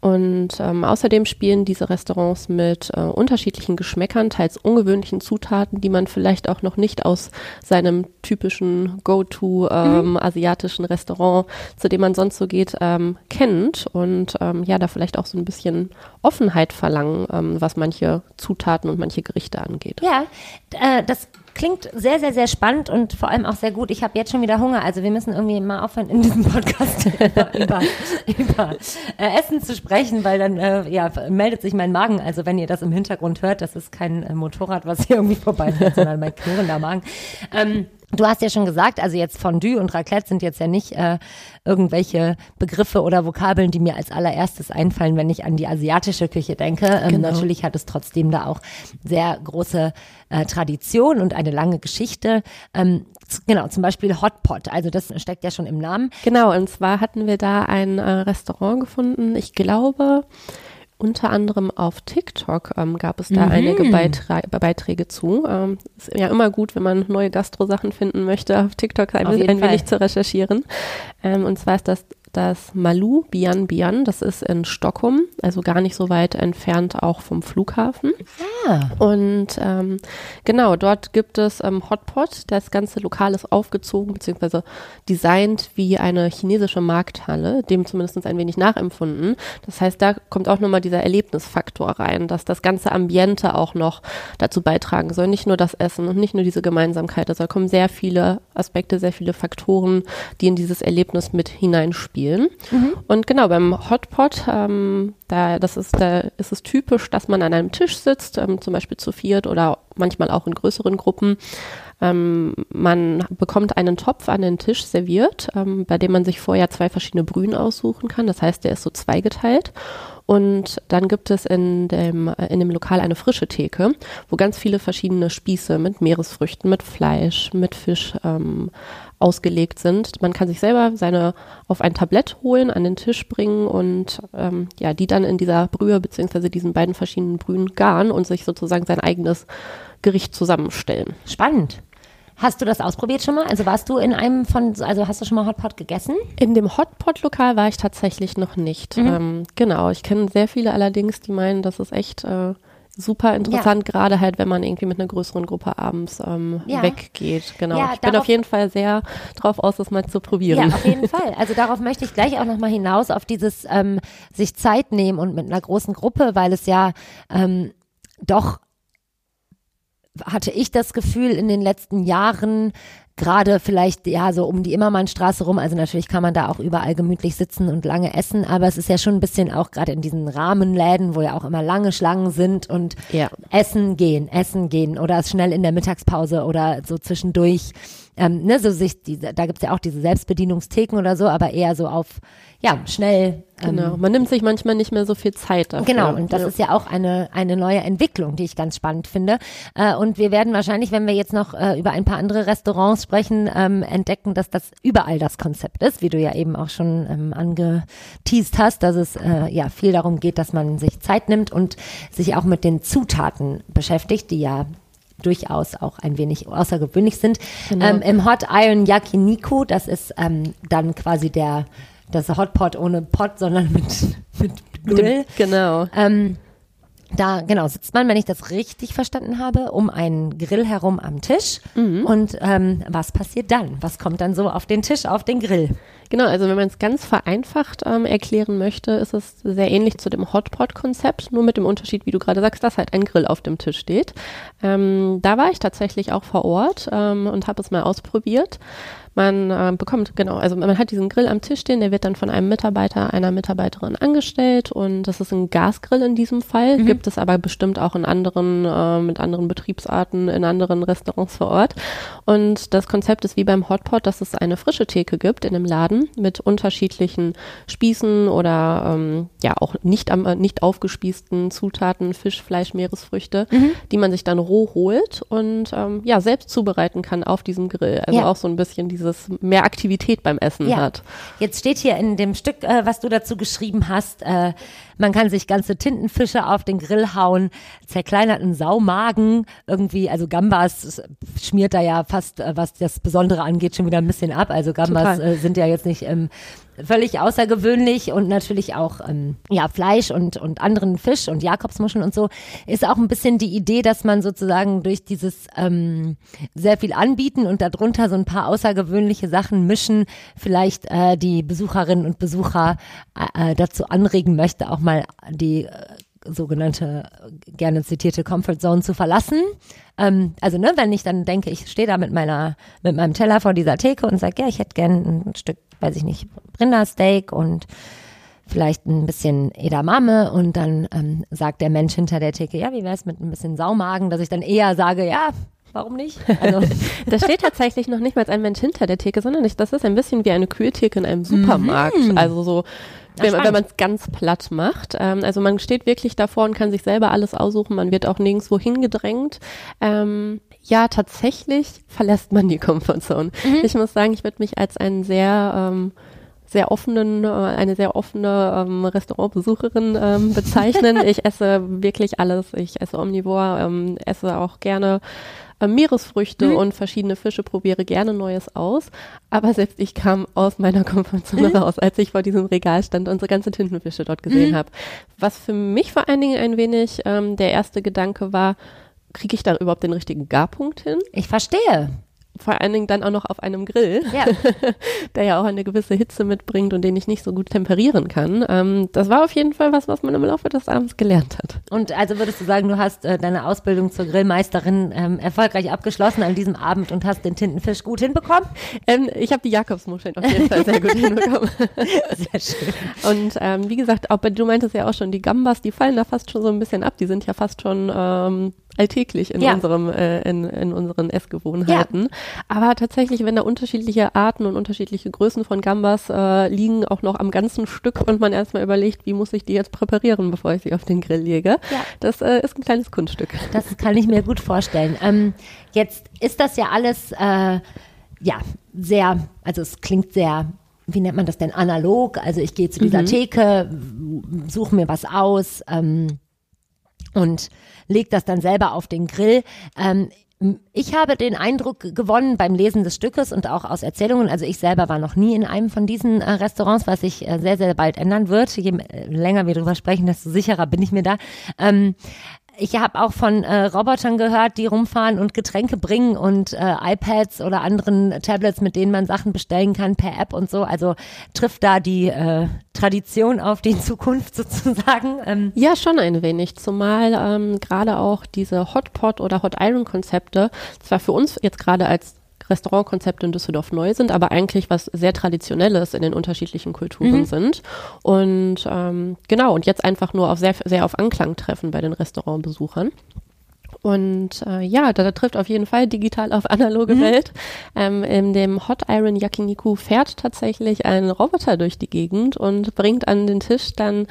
Und ähm, außerdem spielen diese Restaurants mit äh, unterschiedlichen Geschmäckern, teils ungewöhnlichen Zutaten, die man vielleicht auch noch nicht aus seinem typischen Go-to ähm, mhm. asiatischen Restaurant, zu dem man sonst so geht, ähm, kennt. Und ähm, ja, da vielleicht auch so ein bisschen Offenheit verlangen, ähm, was manche Zutaten und manche Gerichte angeht. Ja, äh, das klingt sehr, sehr, sehr spannend und vor allem auch sehr gut. Ich habe jetzt schon wieder Hunger, also wir müssen irgendwie mal aufhören, in diesem Podcast [LAUGHS] über, über äh, Essen zu sprechen, weil dann äh, ja, meldet sich mein Magen. Also wenn ihr das im Hintergrund hört, das ist kein äh, Motorrad, was hier irgendwie vorbeifährt, sondern mein knurrender Magen. Ähm, Du hast ja schon gesagt, also jetzt Fondue und Raclette sind jetzt ja nicht äh, irgendwelche Begriffe oder Vokabeln, die mir als allererstes einfallen, wenn ich an die asiatische Küche denke. Ähm, genau. Natürlich hat es trotzdem da auch sehr große äh, Tradition und eine lange Geschichte. Ähm, Genau, zum Beispiel Hotpot, also das steckt ja schon im Namen. Genau, und zwar hatten wir da ein äh, Restaurant gefunden, ich glaube, unter anderem auf TikTok ähm, gab es da mhm. einige Beitra Beiträge zu. Ähm, ist ja immer gut, wenn man neue Gastro-Sachen finden möchte, auf TikTok ein, ein wenig zu recherchieren. Ähm, und zwar ist das das Malu Bian Bian. Das ist in Stockholm, also gar nicht so weit entfernt auch vom Flughafen. Ah. Und ähm, genau, dort gibt es ähm, Hotpot. Das ganze Lokal ist aufgezogen bzw. designt wie eine chinesische Markthalle, dem zumindest ein wenig nachempfunden. Das heißt, da kommt auch nochmal dieser Erlebnisfaktor rein, dass das ganze Ambiente auch noch dazu beitragen soll. Nicht nur das Essen und nicht nur diese Gemeinsamkeit. Also da kommen sehr viele Aspekte, sehr viele Faktoren, die in dieses Erlebnis mit hineinspielen spielen. Mhm. Und genau, beim Hotpot, ähm, da, das ist, da ist es typisch, dass man an einem Tisch sitzt, ähm, zum Beispiel zu viert oder manchmal auch in größeren Gruppen. Ähm, man bekommt einen Topf an den Tisch serviert, ähm, bei dem man sich vorher zwei verschiedene Brühen aussuchen kann. Das heißt, der ist so zweigeteilt. Und dann gibt es in dem, in dem Lokal eine frische Theke, wo ganz viele verschiedene Spieße mit Meeresfrüchten, mit Fleisch, mit Fisch ähm, ausgelegt sind. Man kann sich selber seine auf ein Tablett holen, an den Tisch bringen und ähm, ja, die dann in dieser Brühe beziehungsweise diesen beiden verschiedenen Brühen garen und sich sozusagen sein eigenes Gericht zusammenstellen. Spannend. Hast du das ausprobiert schon mal? Also warst du in einem von, also hast du schon mal Hotpot gegessen? In dem Hotpot-Lokal war ich tatsächlich noch nicht. Mhm. Ähm, genau, ich kenne sehr viele allerdings, die meinen, das ist echt äh, super interessant, ja. gerade halt, wenn man irgendwie mit einer größeren Gruppe abends ähm, ja. weggeht. Genau. Ja, ich bin auf jeden Fall sehr drauf aus, das mal zu probieren. Ja, auf jeden [LAUGHS] Fall. Also darauf möchte ich gleich auch nochmal hinaus, auf dieses ähm, sich Zeit nehmen und mit einer großen Gruppe, weil es ja ähm, doch hatte ich das Gefühl in den letzten Jahren, gerade vielleicht ja so um die Immermannstraße rum, also natürlich kann man da auch überall gemütlich sitzen und lange essen, aber es ist ja schon ein bisschen auch gerade in diesen Rahmenläden, wo ja auch immer lange Schlangen sind und Ja. essen gehen, essen gehen oder schnell in der Mittagspause oder so zwischendurch. Ähm, ne, so sich diese, da gibt's ja auch diese Selbstbedienungstheken oder so, aber eher so auf ja schnell ähm, Genau. Man nimmt sich manchmal nicht mehr so viel Zeit dafür. Genau, und das ja. ist ja auch eine, eine neue Entwicklung, die ich ganz spannend finde. Äh, und wir werden wahrscheinlich, wenn wir jetzt noch äh, über ein paar andere Restaurants sprechen, ähm, entdecken, dass das überall das Konzept ist, wie du ja eben auch schon ähm, angeteased hast, dass es äh, ja viel darum geht, dass man sich Zeit nimmt und sich auch mit den Zutaten beschäftigt, die ja durchaus auch ein wenig außergewöhnlich sind. Genau. Ähm, Im Hot Iron Yakiniku, das ist ähm, dann quasi der das Hotpot ohne Pot, sondern [LAUGHS] mit, mit Grill. Genau. Ähm, da, genau, sitzt man, wenn ich das richtig verstanden habe, um einen Grill herum am Tisch. Und ähm, was passiert dann? Was kommt dann so auf den Tisch, auf den Grill? Genau, also wenn man es ganz vereinfacht ähm, erklären möchte, ist es sehr ähnlich zu dem Hotpot-Konzept, nur mit dem Unterschied, wie du gerade sagst, dass halt ein Grill auf dem Tisch steht. Ähm, da war ich tatsächlich auch vor Ort ähm, und habe es mal ausprobiert. Man ähm, bekommt, genau, also man hat diesen Grill am Tisch stehen, der wird dann von einem Mitarbeiter, einer Mitarbeiterin angestellt und das ist ein Gasgrill in diesem Fall, gibt es aber bestimmt auch in anderen, äh, mit anderen Betriebsarten, in anderen Restaurants vor Ort. Und das Konzept ist wie beim Hotpot, dass es eine frische Theke gibt in dem Laden mit unterschiedlichen Spießen oder ähm, ja auch nicht, am, äh, nicht aufgespießten Zutaten, Fisch, Fleisch, Meeresfrüchte, die man sich dann roh holt und ähm, ja selbst zubereiten kann auf diesem Grill. Also Ja. auch so ein bisschen dieses mehr Aktivität beim Essen Ja. hat. Jetzt steht hier in dem Stück, äh, was du dazu geschrieben hast, äh, man kann sich ganze Tintenfische auf den Grill hauen, zerkleinerten Saumagen, irgendwie, also Gambas schmiert da ja fast, äh, was das Besondere angeht, schon wieder ein bisschen ab. Also Gambas äh, sind ja jetzt nicht ähm, völlig außergewöhnlich und natürlich auch ähm, ja Fleisch und und anderen Fisch und Jakobsmuscheln und so ist auch ein bisschen die Idee, dass man sozusagen durch dieses ähm, sehr viel anbieten und darunter so ein paar außergewöhnliche Sachen mischen, vielleicht äh, die Besucherinnen und Besucher äh, äh, dazu anregen möchte, auch mal die äh, sogenannte gerne zitierte Comfort Zone zu verlassen. Ähm, also ne, wenn ich dann denke, ich stehe da mit meiner mit meinem Teller vor dieser Theke und sage, ja, ich hätte gern ein Stück, weiß ich nicht, Rindersteak und vielleicht ein bisschen Edamame und dann ähm, sagt der Mensch hinter der Theke, ja, wie wär's mit ein bisschen Saumagen, dass ich dann eher sage, ja, warum nicht? Also [LAUGHS] Da steht tatsächlich noch nicht mal ein Mensch hinter der Theke, sondern ich, das ist ein bisschen wie eine Kühltheke in einem Supermarkt. Also so, wenn, wenn man es ganz platt macht. Ähm, also man steht wirklich davor und kann sich selber alles aussuchen. Man wird auch nirgendwo hingedrängt. Ähm, ja, tatsächlich verlässt man die Comfortzone. Ich muss sagen, ich würde mich als einen sehr ähm, sehr offenen, äh, eine sehr offene ähm, Restaurantbesucherin ähm, bezeichnen. [LAUGHS] ich esse wirklich alles. Ich esse omnivor, ähm, esse auch gerne äh, Meeresfrüchte und verschiedene Fische, probiere gerne Neues aus. Aber selbst ich kam aus meiner [LAUGHS] Komfortzone raus, als ich vor diesem Regal stand und so ganze Tintenfische dort gesehen habe. Was für mich vor allen Dingen ein wenig ähm, der erste Gedanke war, kriege ich da überhaupt den richtigen Garpunkt hin? ich verstehe. Vor allen Dingen dann auch noch auf einem Grill Ja. [LAUGHS] der ja auch eine gewisse Hitze mitbringt und den ich nicht so gut temperieren kann. Ähm, das war auf jeden Fall was, was man im Laufe des Abends gelernt hat. Und also würdest du sagen, du hast äh, deine Ausbildung zur Grillmeisterin ähm, erfolgreich abgeschlossen an diesem Abend und hast den Tintenfisch gut hinbekommen? Ähm, ich habe die Jakobsmuscheln auf jeden Fall sehr gut [LAUGHS] hinbekommen. Sehr schön. Und ähm, wie gesagt, auch bei, du meintest ja auch schon, die Gambas, die fallen da fast schon so ein bisschen ab. Die sind ja fast schon ähm, alltäglich in Ja. unserem äh, in, in unseren Essgewohnheiten. Aber tatsächlich, wenn da unterschiedliche Arten und unterschiedliche Größen von Gambas äh, liegen, auch noch am ganzen Stück und man erstmal überlegt, wie muss ich die jetzt präparieren, bevor ich sie auf den Grill lege, Ja. das äh, ist ein kleines Kunststück. Das kann ich mir gut vorstellen. Ähm, jetzt ist das ja alles, äh, ja, sehr, also es klingt sehr, wie nennt man das denn, analog. Also ich gehe zu dieser Theke, suche mir was aus ähm, und lege das dann selber auf den Grill. Ähm, ich habe den Eindruck gewonnen beim Lesen des Stückes und auch aus Erzählungen, also ich selber war noch nie in einem von diesen äh, Restaurants, was sich äh, sehr, sehr bald ändern wird. Je äh, länger wir darüber sprechen, desto sicherer bin ich mir da. Ähm, ich habe auch von äh, Robotern gehört, die rumfahren und Getränke bringen und äh, iPads oder anderen Tablets, mit denen man Sachen bestellen kann per App und so. Also trifft da die äh, Tradition auf die [LAUGHS] Zukunft sozusagen. Ähm. Ja, schon ein wenig. Zumal ähm, gerade auch diese Hotpot oder Hot Iron Konzepte zwar für uns jetzt gerade als Restaurantkonzepte in Düsseldorf neu sind, aber eigentlich was sehr Traditionelles in den unterschiedlichen Kulturen mhm. sind. Und ähm, genau, und jetzt einfach nur auf sehr, sehr auf Anklang treffen bei den Restaurantbesuchern. Und äh, ja, da, da, trifft auf jeden Fall digital auf analoge mhm. Welt. Ähm, in dem Hot Iron Yakiniku fährt tatsächlich ein Roboter durch die Gegend und bringt an den Tisch dann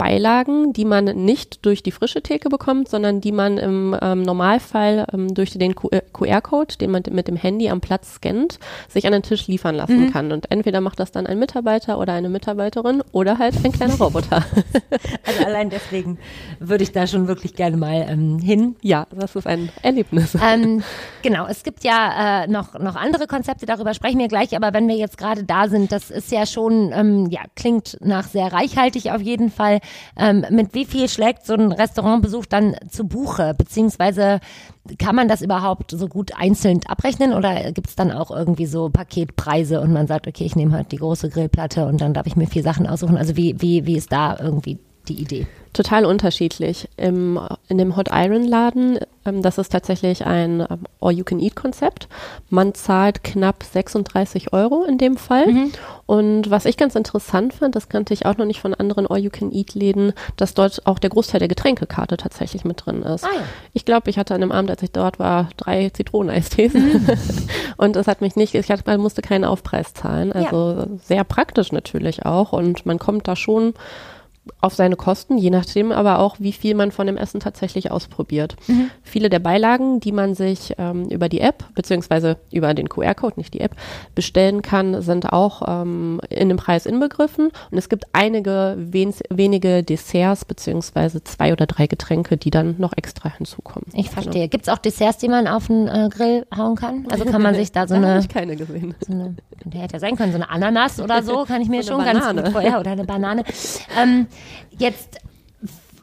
Beilagen, die man nicht durch die frische Theke bekommt, sondern die man im ähm, Normalfall ähm, durch den QR-Code, den man mit dem Handy am Platz scannt, sich an den Tisch liefern lassen mhm. kann. Und entweder macht das dann ein Mitarbeiter oder eine Mitarbeiterin oder halt ein kleiner Roboter. [LAUGHS] [LAUGHS] also allein deswegen würde ich da schon wirklich gerne mal ähm, hin. Ja, das ist ein Erlebnis. Ähm, [LAUGHS] genau, es gibt ja äh, noch, noch andere Konzepte, darüber sprechen wir gleich, aber wenn wir jetzt gerade da sind, das ist ja schon, ähm, ja, klingt nach sehr reichhaltig auf jeden Fall. Ähm, mit wie viel schlägt so ein Restaurantbesuch dann zu Buche? Beziehungsweise kann man das überhaupt so gut einzeln abrechnen oder gibt es dann auch irgendwie so Paketpreise und man sagt, okay, ich nehme halt die große Grillplatte und dann darf ich mir vier Sachen aussuchen? Also wie, wie, wie ist da irgendwie die Idee? Total unterschiedlich. Im, in dem Hot Iron Laden, ähm, das ist tatsächlich ein ähm, All-You-Can-Eat-Konzept. Man zahlt knapp 36 Euro in dem Fall. Mhm. Und was ich ganz interessant fand, das kannte ich auch noch nicht von anderen All-You-Can-Eat-Läden, dass dort auch der Großteil der Getränkekarte tatsächlich mit drin ist. Ah, ja. Ich glaube, ich hatte an dem Abend, als ich dort war, drei Zitroneneistee. Mhm. [LAUGHS] und es hat mich nicht, ich hatte, man musste keinen Aufpreis zahlen. Also ja. sehr praktisch natürlich auch. Und man kommt da schon auf seine Kosten, je nachdem aber auch, wie viel man von dem Essen tatsächlich ausprobiert. Mhm. Viele der Beilagen, die man sich ähm, über die App, beziehungsweise über den QR-Code, nicht die App, bestellen kann, sind auch ähm, in dem Preis inbegriffen. Und es gibt einige wen wenige Desserts, beziehungsweise zwei oder drei Getränke, die dann noch extra hinzukommen. Ich verstehe. Gibt es auch Desserts, die man auf den äh, Grill hauen kann? Also kann man [LAUGHS] sich da so da eine... ich keine gesehen. So eine, der hätte ja sein können, so eine Ananas oder so, kann ich mir schon Banane. ganz gut vorher, oder eine Banane. Ähm, Jetzt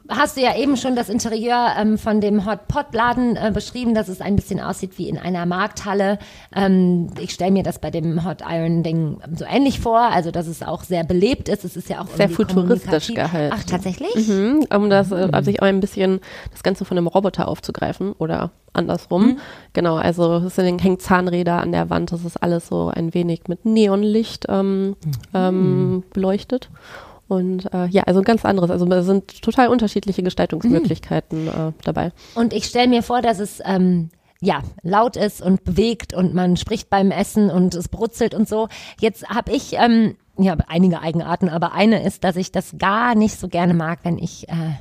hast du ja eben schon das Interieur ähm, von dem Hot Pot Laden äh, beschrieben, dass es ein bisschen aussieht wie in einer Markthalle. Ähm, ich stelle mir das bei dem Hot Iron Ding so ähnlich vor, also dass es auch sehr belebt ist. Es ist ja auch sehr futuristisch gehalten. Ach tatsächlich? Mhm, um das äh, um sich auch ein bisschen das Ganze von einem Roboter aufzugreifen oder andersrum. Mhm. Genau, also es hängen Zahnräder an der Wand. Das ist alles so ein wenig mit Neonlicht ähm, mhm. ähm, beleuchtet. Und äh, ja, also ganz anderes. Also es sind total unterschiedliche Gestaltungsmöglichkeiten mhm. äh, dabei. Und ich stelle mir vor, dass es ähm, ja, laut ist und bewegt und man spricht beim Essen und es brutzelt und so. Jetzt habe ich ähm, ja einige Eigenarten, aber eine ist, dass ich das gar nicht so gerne mag, wenn ich äh,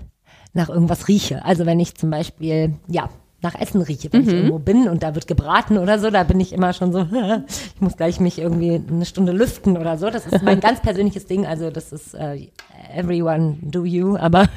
nach irgendwas rieche. Also wenn ich zum Beispiel, ja, nach Essen rieche, wenn mhm. ich irgendwo bin und da wird gebraten oder so, da bin ich immer schon so, [LAUGHS] ich muss gleich mich irgendwie eine Stunde lüften oder so. Das ist mein [LAUGHS] ganz persönliches Ding. Also das ist äh, everyone do you. Aber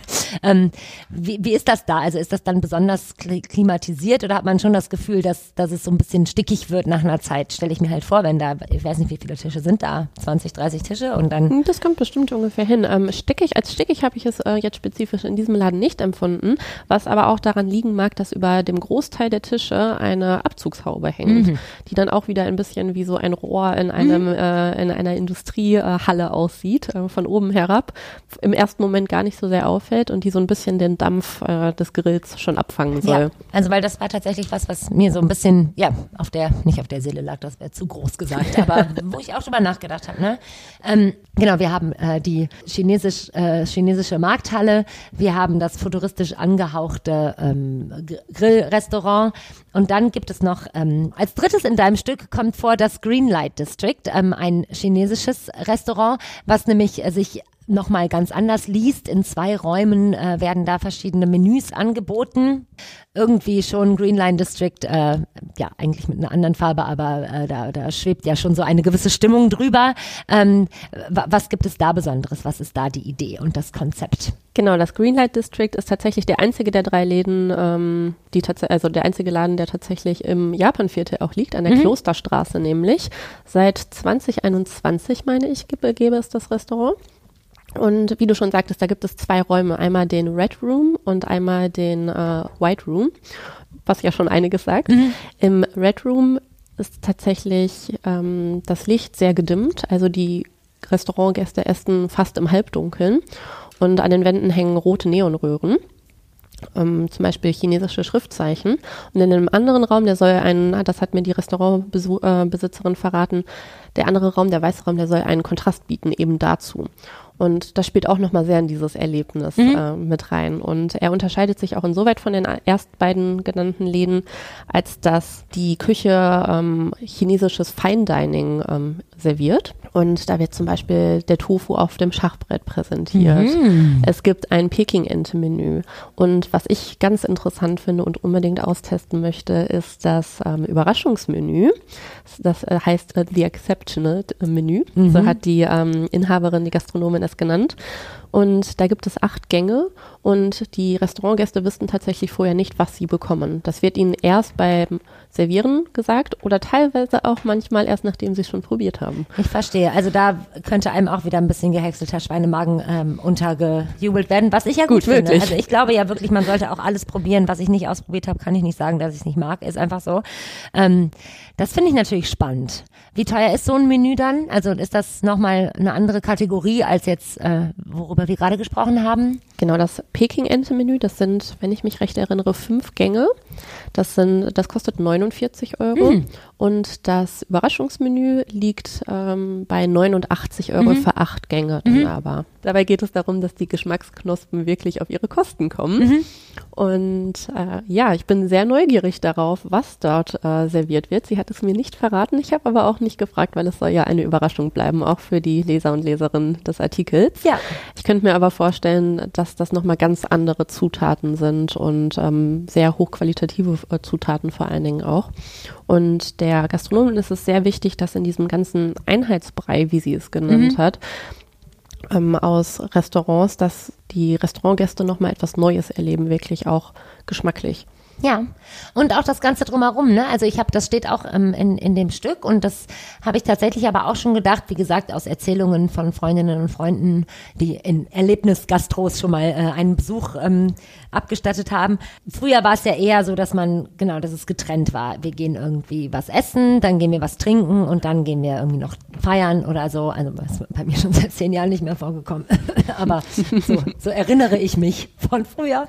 ähm, wie, wie ist das da? Also ist das dann besonders klimatisiert oder hat man schon das Gefühl, dass, dass es so ein bisschen stickig wird nach einer Zeit? Stelle ich mir halt vor, wenn da, ich weiß nicht, wie viele Tische sind da, 20, 30 Tische und dann. Hm, das kommt bestimmt ungefähr hin. Ähm, stickig, als stickig habe ich es äh, jetzt spezifisch in diesem Laden nicht empfunden, was aber auch daran liegen mag, dass über dem Großteil der Tische eine Abzugshaube hängt, mhm. die dann auch wieder ein bisschen wie so ein Rohr in einem mhm. äh, in einer Industriehalle aussieht, äh, von oben herab, im ersten Moment gar nicht so sehr auffällt und die so ein bisschen den Dampf äh, des Grills schon abfangen soll. Ja, also weil das war tatsächlich was, was mir so ein bisschen, ja, auf der, nicht auf der Seele lag, das wäre zu groß gesagt, aber wo ich auch drüber nachgedacht habe. Ne? Ähm, genau, wir haben äh, die chinesisch, äh, chinesische Markthalle, wir haben das futuristisch angehauchte ähm, Grillrestaurant und dann gibt es noch, ähm, als drittes in deinem Stück kommt vor das Greenlight District, ähm, ein chinesisches Restaurant, was nämlich äh, sich nochmal ganz anders liest. In zwei Räumen äh, werden da verschiedene Menüs angeboten. Irgendwie schon Green Line District, äh, ja, eigentlich mit einer anderen Farbe, aber äh, da, da schwebt ja schon so eine gewisse Stimmung drüber. Ähm, was gibt es da Besonderes? Was ist da die Idee und das Konzept? Genau, das Greenlight District ist tatsächlich der einzige der drei Läden, ähm, die also der einzige Laden, der tatsächlich im Japanviertel auch liegt, an der mhm. Klosterstraße nämlich. Seit 2021, meine ich, gebe, gebe es das Restaurant. Und wie du schon sagtest, da gibt es zwei Räume, einmal den Red Room und einmal den äh, White Room, was ja schon einiges sagt. Mhm. Im Red Room ist tatsächlich ähm, das Licht sehr gedimmt, also die Restaurantgäste essen fast im Halbdunkeln und an den Wänden hängen rote Neonröhren. Ähm, zum Beispiel chinesische Schriftzeichen. Und in einem anderen Raum, der soll einen, das hat mir die Restaurantbesitzerin verraten, der andere Raum, der weiße Raum, der soll einen Kontrast bieten eben dazu. Und das spielt auch nochmal sehr in dieses Erlebnis mhm. äh, mit rein. Und er unterscheidet sich auch insoweit von den erst beiden genannten Läden, als dass die Küche ähm, chinesisches Fine Dining ähm, serviert. Und da wird zum Beispiel der Tofu auf dem Schachbrett präsentiert. Mhm. Es gibt ein Peking-Ente-Menü. Und was ich ganz interessant finde und unbedingt austesten möchte, ist das ähm, Überraschungsmenü. Das äh, heißt äh, The Exceptional Menü. Mhm. So hat die ähm, Inhaberin, die Gastronomin es genannt. Und da gibt es acht Gänge und die Restaurantgäste wissen tatsächlich vorher nicht, was sie bekommen. Das wird ihnen erst beim Servieren gesagt oder teilweise auch manchmal erst, nachdem sie es schon probiert haben. Ich verstehe. Also da könnte einem auch wieder ein bisschen gehäckselter Schweinemagen ähm, untergejubelt werden, was ich ja gut, gut finde. Wirklich. Also ich glaube ja wirklich, man sollte auch alles probieren. Was ich nicht ausprobiert habe, kann ich nicht sagen, dass ich es nicht mag. Ist einfach so. Ähm, das finde ich natürlich spannend. Wie teuer ist so ein Menü dann? Also ist das nochmal eine andere Kategorie als jetzt, äh, worüber wir gerade gesprochen haben? Genau, das Peking-Ente-Menü, das sind, wenn ich mich recht erinnere, fünf Gänge. Das sind, das kostet 49 Euro. Mhm. Und das Überraschungsmenü liegt ähm, bei 89 Euro mhm. für acht Gänge. Mhm. Aber dabei geht es darum, dass die Geschmacksknospen wirklich auf ihre Kosten kommen. Mhm. Und äh, ja, ich bin sehr neugierig darauf, was dort äh, serviert wird. Sie hat es mir nicht verraten. Ich habe aber auch nicht gefragt, weil es soll ja eine Überraschung bleiben, auch für die Leser und Leserinnen des Artikels. Ja. Ich könnte mir aber vorstellen, dass das nochmal ganz andere Zutaten sind und ähm, sehr hochqualitative äh, Zutaten vor allen Dingen auch. Und der Gastronomin ist es sehr wichtig, dass in diesem ganzen Einheitsbrei, wie sie es genannt mhm. hat, ähm, aus Restaurants, dass die Restaurantgäste nochmal etwas Neues erleben, wirklich auch geschmacklich. Ja, und auch das Ganze drumherum, ne? Also ich habe, das steht auch ähm, in, in dem Stück und das habe ich tatsächlich aber auch schon gedacht, wie gesagt, aus Erzählungen von Freundinnen und Freunden, die in Erlebnisgastros schon mal äh, einen Besuch ähm, abgestattet haben. Früher war es ja eher so, dass man, genau, dass es getrennt war. Wir gehen irgendwie was essen, dann gehen wir was trinken und dann gehen wir irgendwie noch feiern oder so. Also das ist bei mir schon [LAUGHS] seit zehn Jahren nicht mehr vorgekommen. [LAUGHS] aber so, so erinnere ich mich von früher.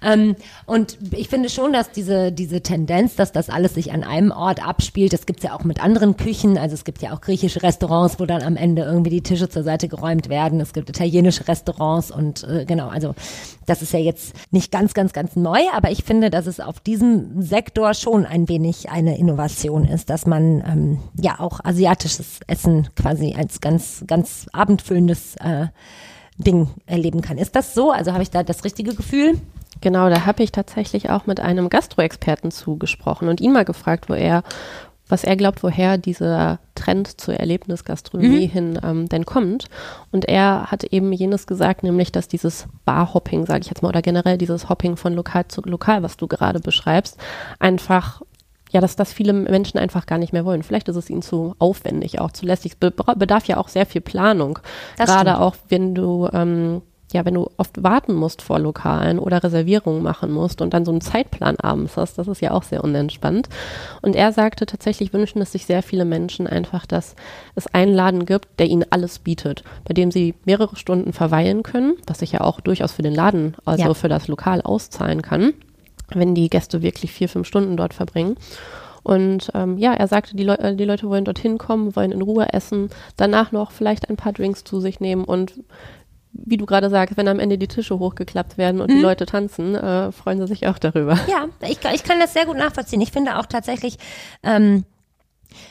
Ähm, und ich finde schon, dass diese, diese Tendenz, dass das alles sich an einem Ort abspielt, das gibt's ja auch mit anderen Küchen. Also es gibt ja auch griechische Restaurants, wo dann am Ende irgendwie die Tische zur Seite geräumt werden. Es gibt italienische Restaurants und äh, genau, also das ist ja jetzt nicht ganz, ganz, ganz neu, aber ich finde, dass es auf diesem Sektor schon ein wenig eine Innovation ist, dass man ähm, ja auch asiatisches Essen quasi als ganz, ganz abendfüllendes äh, Ding erleben kann. Ist das so? Also habe ich da das richtige Gefühl? Genau, da habe ich tatsächlich auch mit einem Gastroexperten zugesprochen und ihn mal gefragt, wo er, was er glaubt, woher dieser Trend zur Erlebnisgastronomie mhm. hin ähm, denn kommt. Und er hat eben jenes gesagt, nämlich, dass dieses Barhopping, sage ich jetzt mal, oder generell dieses Hopping von lokal zu lokal, was du gerade beschreibst, einfach ja, dass das viele Menschen einfach gar nicht mehr wollen. Vielleicht ist es ihnen zu aufwendig, auch zu lästig. Es bedarf ja auch sehr viel Planung. Das Gerade stimmt. auch, wenn du ähm, ja, wenn du oft warten musst vor Lokalen oder Reservierungen machen musst und dann so einen Zeitplan abends hast, das ist ja auch sehr unentspannt. Und er sagte, tatsächlich wünschen es sich sehr viele Menschen einfach, dass es einen Laden gibt, der ihnen alles bietet, bei dem sie mehrere Stunden verweilen können, was sich ja auch durchaus für den Laden, also ja. für das Lokal auszahlen kann, wenn die Gäste wirklich vier, fünf Stunden dort verbringen. Und ähm, ja, er sagte, die, Le die Leute wollen dorthin kommen, wollen in Ruhe essen, danach noch vielleicht ein paar Drinks zu sich nehmen und wie du gerade sagst, wenn am Ende die Tische hochgeklappt werden und mhm. die Leute tanzen, äh, freuen sie sich auch darüber. Ja, ich, ich kann das sehr gut nachvollziehen. Ich finde auch tatsächlich, ähm,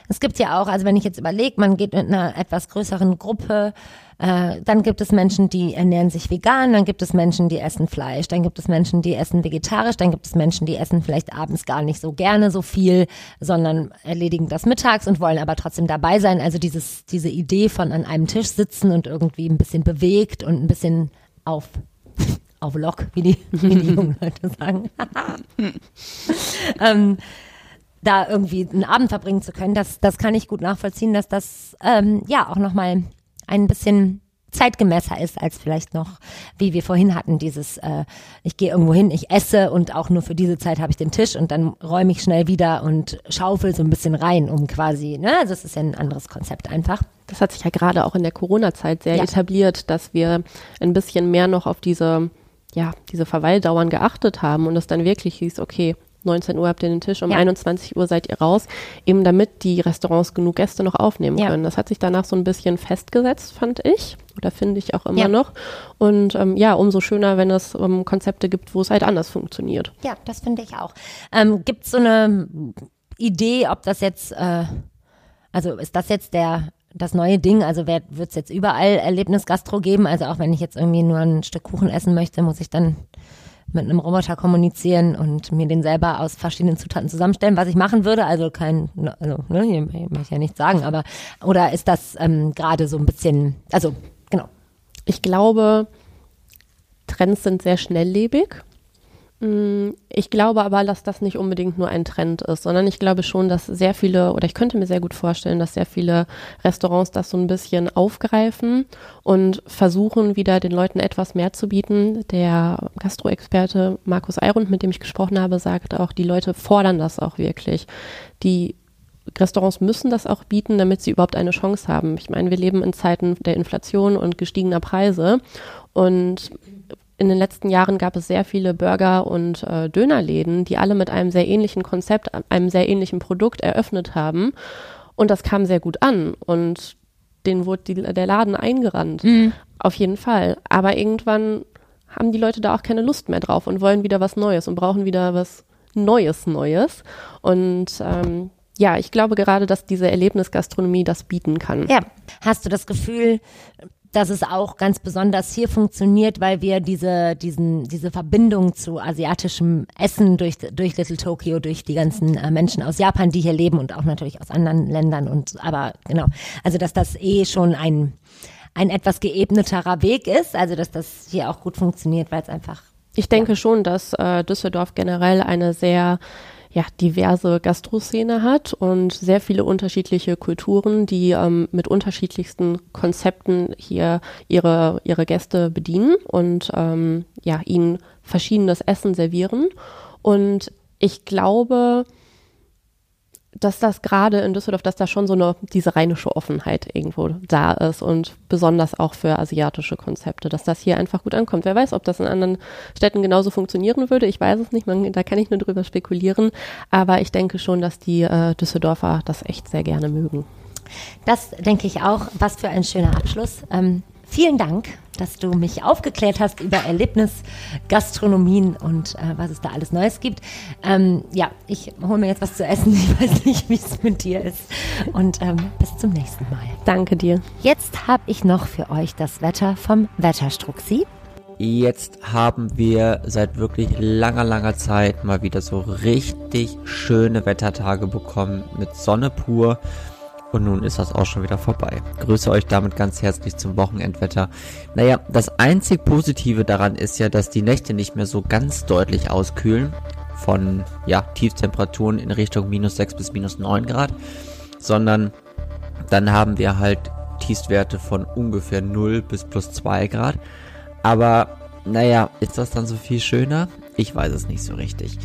es gibt ja auch, also wenn ich jetzt überlege, man geht mit einer etwas größeren Gruppe äh, dann gibt es Menschen, die ernähren sich vegan, dann gibt es Menschen, die essen Fleisch, dann gibt es Menschen, die essen vegetarisch, dann gibt es Menschen, die essen vielleicht abends gar nicht so gerne so viel, sondern erledigen das mittags und wollen aber trotzdem dabei sein. Also dieses, diese Idee von an einem Tisch sitzen und irgendwie ein bisschen bewegt und ein bisschen auf [LAUGHS] auf Lock, wie die, [LAUGHS] wie die jungen Leute sagen. [LAUGHS] ähm, da irgendwie einen Abend verbringen zu können, das, das kann ich gut nachvollziehen, dass das ähm, ja auch nochmal ein bisschen zeitgemäßer ist als vielleicht noch, wie wir vorhin hatten, dieses, äh, ich gehe irgendwo hin, ich esse und auch nur für diese Zeit habe ich den Tisch und dann räume ich schnell wieder und schaufel so ein bisschen rein, um quasi, ne, also es ist ja ein anderes Konzept einfach. Das hat sich ja gerade auch in der Corona-Zeit sehr Ja. etabliert, dass wir ein bisschen mehr noch auf diese, ja, diese Verweildauern geachtet haben und es dann wirklich hieß, okay, 19 Uhr habt ihr den Tisch, um Ja. 21 Uhr seid ihr raus, eben damit die Restaurants genug Gäste noch aufnehmen Ja. können. Das hat sich danach so ein bisschen festgesetzt, fand ich, oder finde ich auch immer Ja. noch. Und ähm, ja, umso schöner, wenn es ähm, Konzepte gibt, wo es halt anders funktioniert. Ja, das finde ich auch. Ähm, Gibt es so eine Idee, ob das jetzt, äh, also ist das jetzt der das neue Ding? Also wird es jetzt überall Erlebnisgastro geben? Also auch wenn ich jetzt irgendwie nur ein Stück Kuchen essen möchte, muss ich dann mit einem Roboter kommunizieren und mir den selber aus verschiedenen Zutaten zusammenstellen, was ich machen würde. Also kein, also ne, hier möchte ich ja nichts sagen, aber oder ist das ähm, gerade so ein bisschen, also genau. Ich glaube, Trends sind sehr schnelllebig. Mm, Ich glaube aber, dass das nicht unbedingt nur ein Trend ist, sondern ich glaube schon, dass sehr viele, oder ich könnte mir sehr gut vorstellen, dass sehr viele Restaurants das so ein bisschen aufgreifen und versuchen, wieder den Leuten etwas mehr zu bieten. Der Gastroexperte Markus Eirund, mit dem ich gesprochen habe, sagt auch, die Leute fordern das auch wirklich. Die Restaurants müssen das auch bieten, damit sie überhaupt eine Chance haben. Ich meine, wir leben in Zeiten der Inflation und gestiegener Preise und in den letzten Jahren gab es sehr viele Burger- und äh, Dönerläden, die alle mit einem sehr ähnlichen Konzept, einem sehr ähnlichen Produkt eröffnet haben. Und das kam sehr gut an. Und denen wurde die, der Laden eingerannt. Auf jeden Fall. Aber irgendwann haben die Leute da auch keine Lust mehr drauf und wollen wieder was Neues und brauchen wieder was Neues, Neues. Und ähm, ja, ich glaube gerade, dass diese Erlebnisgastronomie das bieten kann. Ja. Hast du das Gefühl, dass es auch ganz besonders hier funktioniert, weil wir diese, diesen, diese Verbindung zu asiatischem Essen durch, durch Little Tokyo, durch die ganzen äh, Menschen aus Japan, die hier leben und auch natürlich aus anderen Ländern und, aber genau, also dass das eh schon ein, ein etwas geebneterer Weg ist, also dass das hier auch gut funktioniert, weil es einfach Ich denke schon, dass äh, Düsseldorf generell eine sehr ja, diverse Gastroszene hat und sehr viele unterschiedliche Kulturen, die ähm, mit unterschiedlichsten Konzepten hier ihre, ihre Gäste bedienen und ähm, ja, ihnen verschiedenes Essen servieren. Und ich glaube, dass das gerade in Düsseldorf, dass da schon so eine, diese rheinische Offenheit irgendwo da ist und besonders auch für asiatische Konzepte, dass das hier einfach gut ankommt. Wer weiß, ob das in anderen Städten genauso funktionieren würde. Ich weiß es nicht, man, da kann ich nur drüber spekulieren. Aber ich denke schon, dass die äh, Düsseldorfer das echt sehr gerne mögen. Das denke ich auch. Was für ein schöner Abschluss. Ähm, vielen Dank, dass du mich aufgeklärt hast über Erlebnisgastronomien und äh, was es da alles Neues gibt. Ähm, ja, ich hole mir jetzt was zu essen. [LAUGHS] Ich weiß nicht, wie es mit dir ist. Und ähm, bis zum nächsten Mal. Danke dir. Jetzt habe ich noch für euch das Wetter vom Wetterstruxi. Jetzt haben wir seit wirklich langer, langer Zeit mal wieder so richtig schöne Wettertage bekommen mit Sonne pur. Und nun ist das auch schon wieder vorbei. Grüße euch damit ganz herzlich zum Wochenendwetter. Naja, das einzig Positive daran ist ja, dass die Nächte nicht mehr so ganz deutlich auskühlen. Von, ja, Tiefstemperaturen in Richtung minus 6 bis minus 9 Grad. Sondern dann haben wir halt Tiefstwerte von ungefähr 0 bis plus 2 Grad. Aber naja, ist das dann so viel schöner? Ich weiß es nicht so richtig.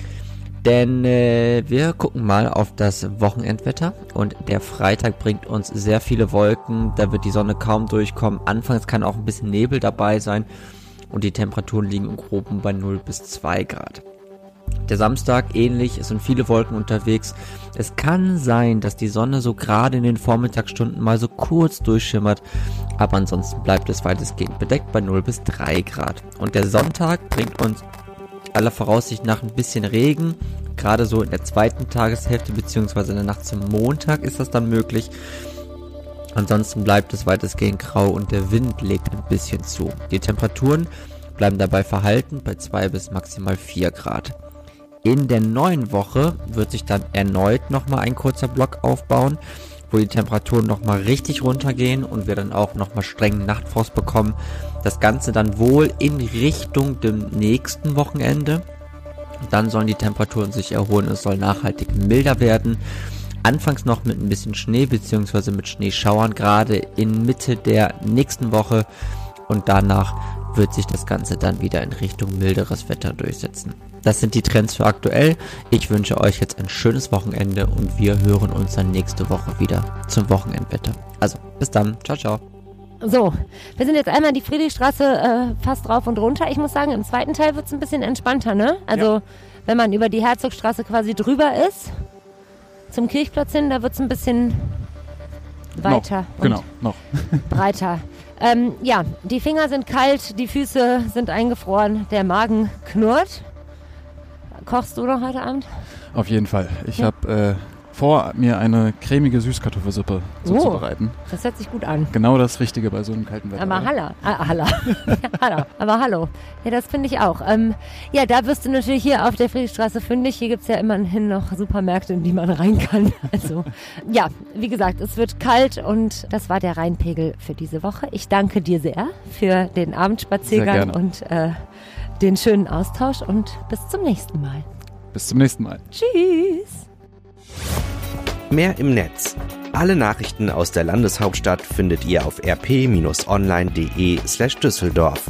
Denn äh, wir gucken mal auf das Wochenendwetter und der Freitag bringt uns sehr viele Wolken, da wird die Sonne kaum durchkommen. Anfangs kann auch ein bisschen Nebel dabei sein und die Temperaturen liegen im Groben bei 0 bis 2 Grad. Der Samstag ähnlich, es sind viele Wolken unterwegs. Es kann sein, dass die Sonne so gerade in den Vormittagsstunden mal so kurz durchschimmert, aber ansonsten bleibt es weitestgehend bedeckt bei 0 bis 3 Grad. Und der Sonntag bringt uns aller Voraussicht nach ein bisschen Regen, gerade so in der zweiten Tageshälfte beziehungsweise in der Nacht zum Montag ist das dann möglich. Ansonsten bleibt es weitestgehend grau und der Wind legt ein bisschen zu. Die Temperaturen bleiben dabei verhalten bei 2 bis maximal 4 Grad. In der neuen Woche wird sich dann erneut nochmal ein kurzer Block aufbauen, wo die Temperaturen nochmal richtig runtergehen und wir dann auch nochmal strengen Nachtfrost bekommen. Das Ganze dann wohl in Richtung dem nächsten Wochenende. Dann sollen die Temperaturen sich erholen, es soll nachhaltig milder werden. Anfangs noch mit ein bisschen Schnee bzw. mit Schneeschauern, gerade in Mitte der nächsten Woche und danach wird sich das Ganze dann wieder in Richtung milderes Wetter durchsetzen. Das sind die Trends für aktuell. Ich wünsche euch jetzt ein schönes Wochenende und wir hören uns dann nächste Woche wieder zum Wochenendwetter. Also, bis dann. Ciao, ciao. So, wir sind jetzt einmal die Friedrichstraße äh, fast drauf und runter. Ich muss sagen, im zweiten Teil wird es ein bisschen entspannter, ne? Also, wenn man über die Herzogstraße quasi drüber ist, zum Kirchplatz hin, da wird es ein bisschen weiter Noch, genau, noch. [LAUGHS] breiter. Ähm, ja, die Finger sind kalt, die Füße sind eingefroren, der Magen knurrt. Kochst du noch heute Abend? Auf jeden Fall. Ich Ja. habe äh, vor, mir eine cremige Süßkartoffelsuppe zuzubereiten. Das hört sich gut an. Genau das Richtige bei so einem kalten Wetter. Aber? Halla, ah, Halla. [LAUGHS] ja, hallo. Aber hallo. Ja, das finde ich auch. Ähm, ja, da wirst du natürlich hier auf der Friedrichstraße fündig. Hier gibt es ja immerhin noch Supermärkte, in die man [LAUGHS] rein kann. Also, ja, wie gesagt, es wird kalt und das war der Rheinpegel für diese Woche. Ich danke dir sehr für den Abendspaziergang und äh, den schönen Austausch und bis zum nächsten Mal. Bis zum nächsten Mal. Tschüss. Mehr im Netz. Alle Nachrichten aus der Landeshauptstadt findet ihr auf rp-online.de slash Düsseldorf.